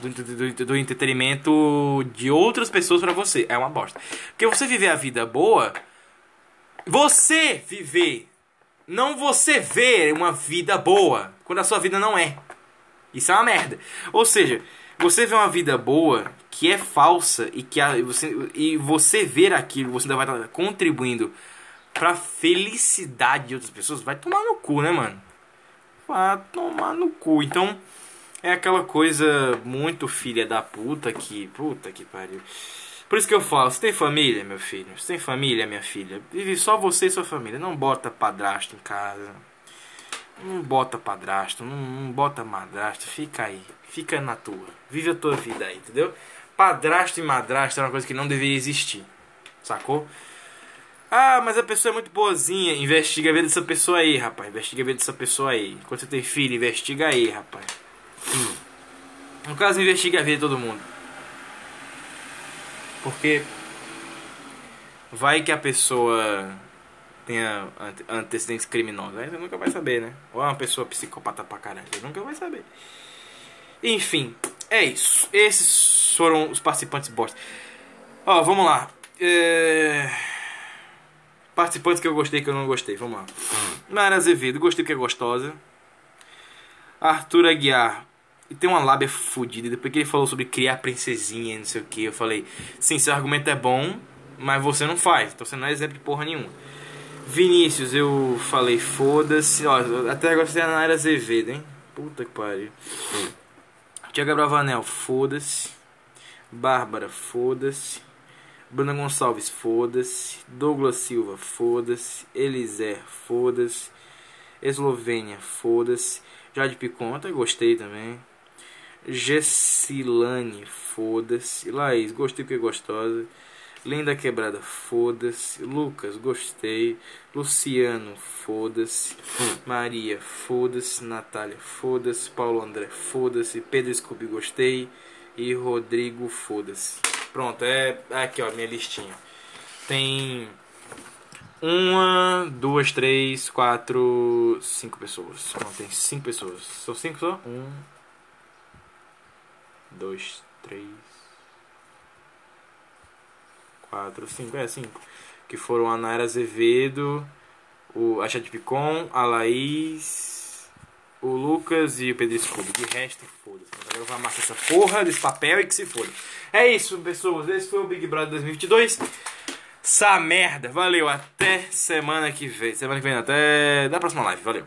do, do, do entretenimento de outras pessoas para você. É uma bosta. Porque você viver a vida boa você viver, não você ver uma vida boa, quando a sua vida não é. Isso é uma merda. Ou seja, você vê uma vida boa que é falsa e que a, você, e você ver aquilo, você ainda vai estar contribuindo pra felicidade de outras pessoas, vai tomar no cu, né, mano? Vai tomar no cu. Então, é aquela coisa muito filha da puta que. Puta que pariu. Por isso que eu falo, você tem família, meu filho? Você tem família, minha filha? Vive só você e sua família. Não bota padrasto em casa. Não bota padrasto, não, não bota madrasto. Fica aí. Fica na tua. Vive a tua vida aí, entendeu? Padrasto e madrasto é uma coisa que não deveria existir. Sacou? Ah, mas a pessoa é muito boazinha. Investiga a vida dessa pessoa aí, rapaz. Investiga a vida dessa pessoa aí. Quando você tem filho, investiga aí, rapaz. Hum. No caso, investiga a vida de todo mundo. Porque vai que a pessoa tenha antecedentes criminosos. Aí você nunca vai saber, né? Ou é uma pessoa psicopata pra caralho. Você nunca vai saber. Enfim, é isso. Esses foram os participantes bosta. Ó, vamos lá. É... Participantes que eu gostei que eu não gostei. Vamos lá. Nara Azevedo, gostei porque é gostosa. Arthur Aguiar, e tem uma lábia fodida. Depois que ele falou sobre criar princesinha e não sei o que, eu falei: sim, seu argumento é bom, mas você não faz. Então você não é exemplo de porra nenhuma. Vinícius, eu falei: foda-se. Até agora você é na área Azevedo, hein? Puta que pariu. Tiago Bravanel, foda-se. Bárbara, foda-se. Bruna Gonçalves, foda-se. Douglas Silva, foda-se. Elisé, foda-se. Eslovênia, foda-se. Jade Piconta, gostei também. Gessilane, foda-se. Laís, gostei porque é gostosa. Linda Quebrada, foda-se. Lucas, gostei. Luciano, foda-se. Maria, foda-se. Natália, foda-se. Paulo André, foda-se. Pedro Scooby, gostei. E Rodrigo, foda-se. Pronto, é aqui ó, minha listinha. Tem uma, duas, três, quatro, cinco pessoas. Não, tem cinco pessoas. São cinco só? Um, dois, três, quatro, cinco. É, cinco. Que foram a Naira Azevedo, o, a Chad Picon, a Laís, o Lucas e o Pedro Escudo. De resto, foda-se. Agora eu vou amassar essa porra desse papel e que se foda. É isso, pessoas. Esse foi o Big Brother 2022. Essa merda. Valeu. Até semana que vem. Semana que vem, até da próxima live. Valeu.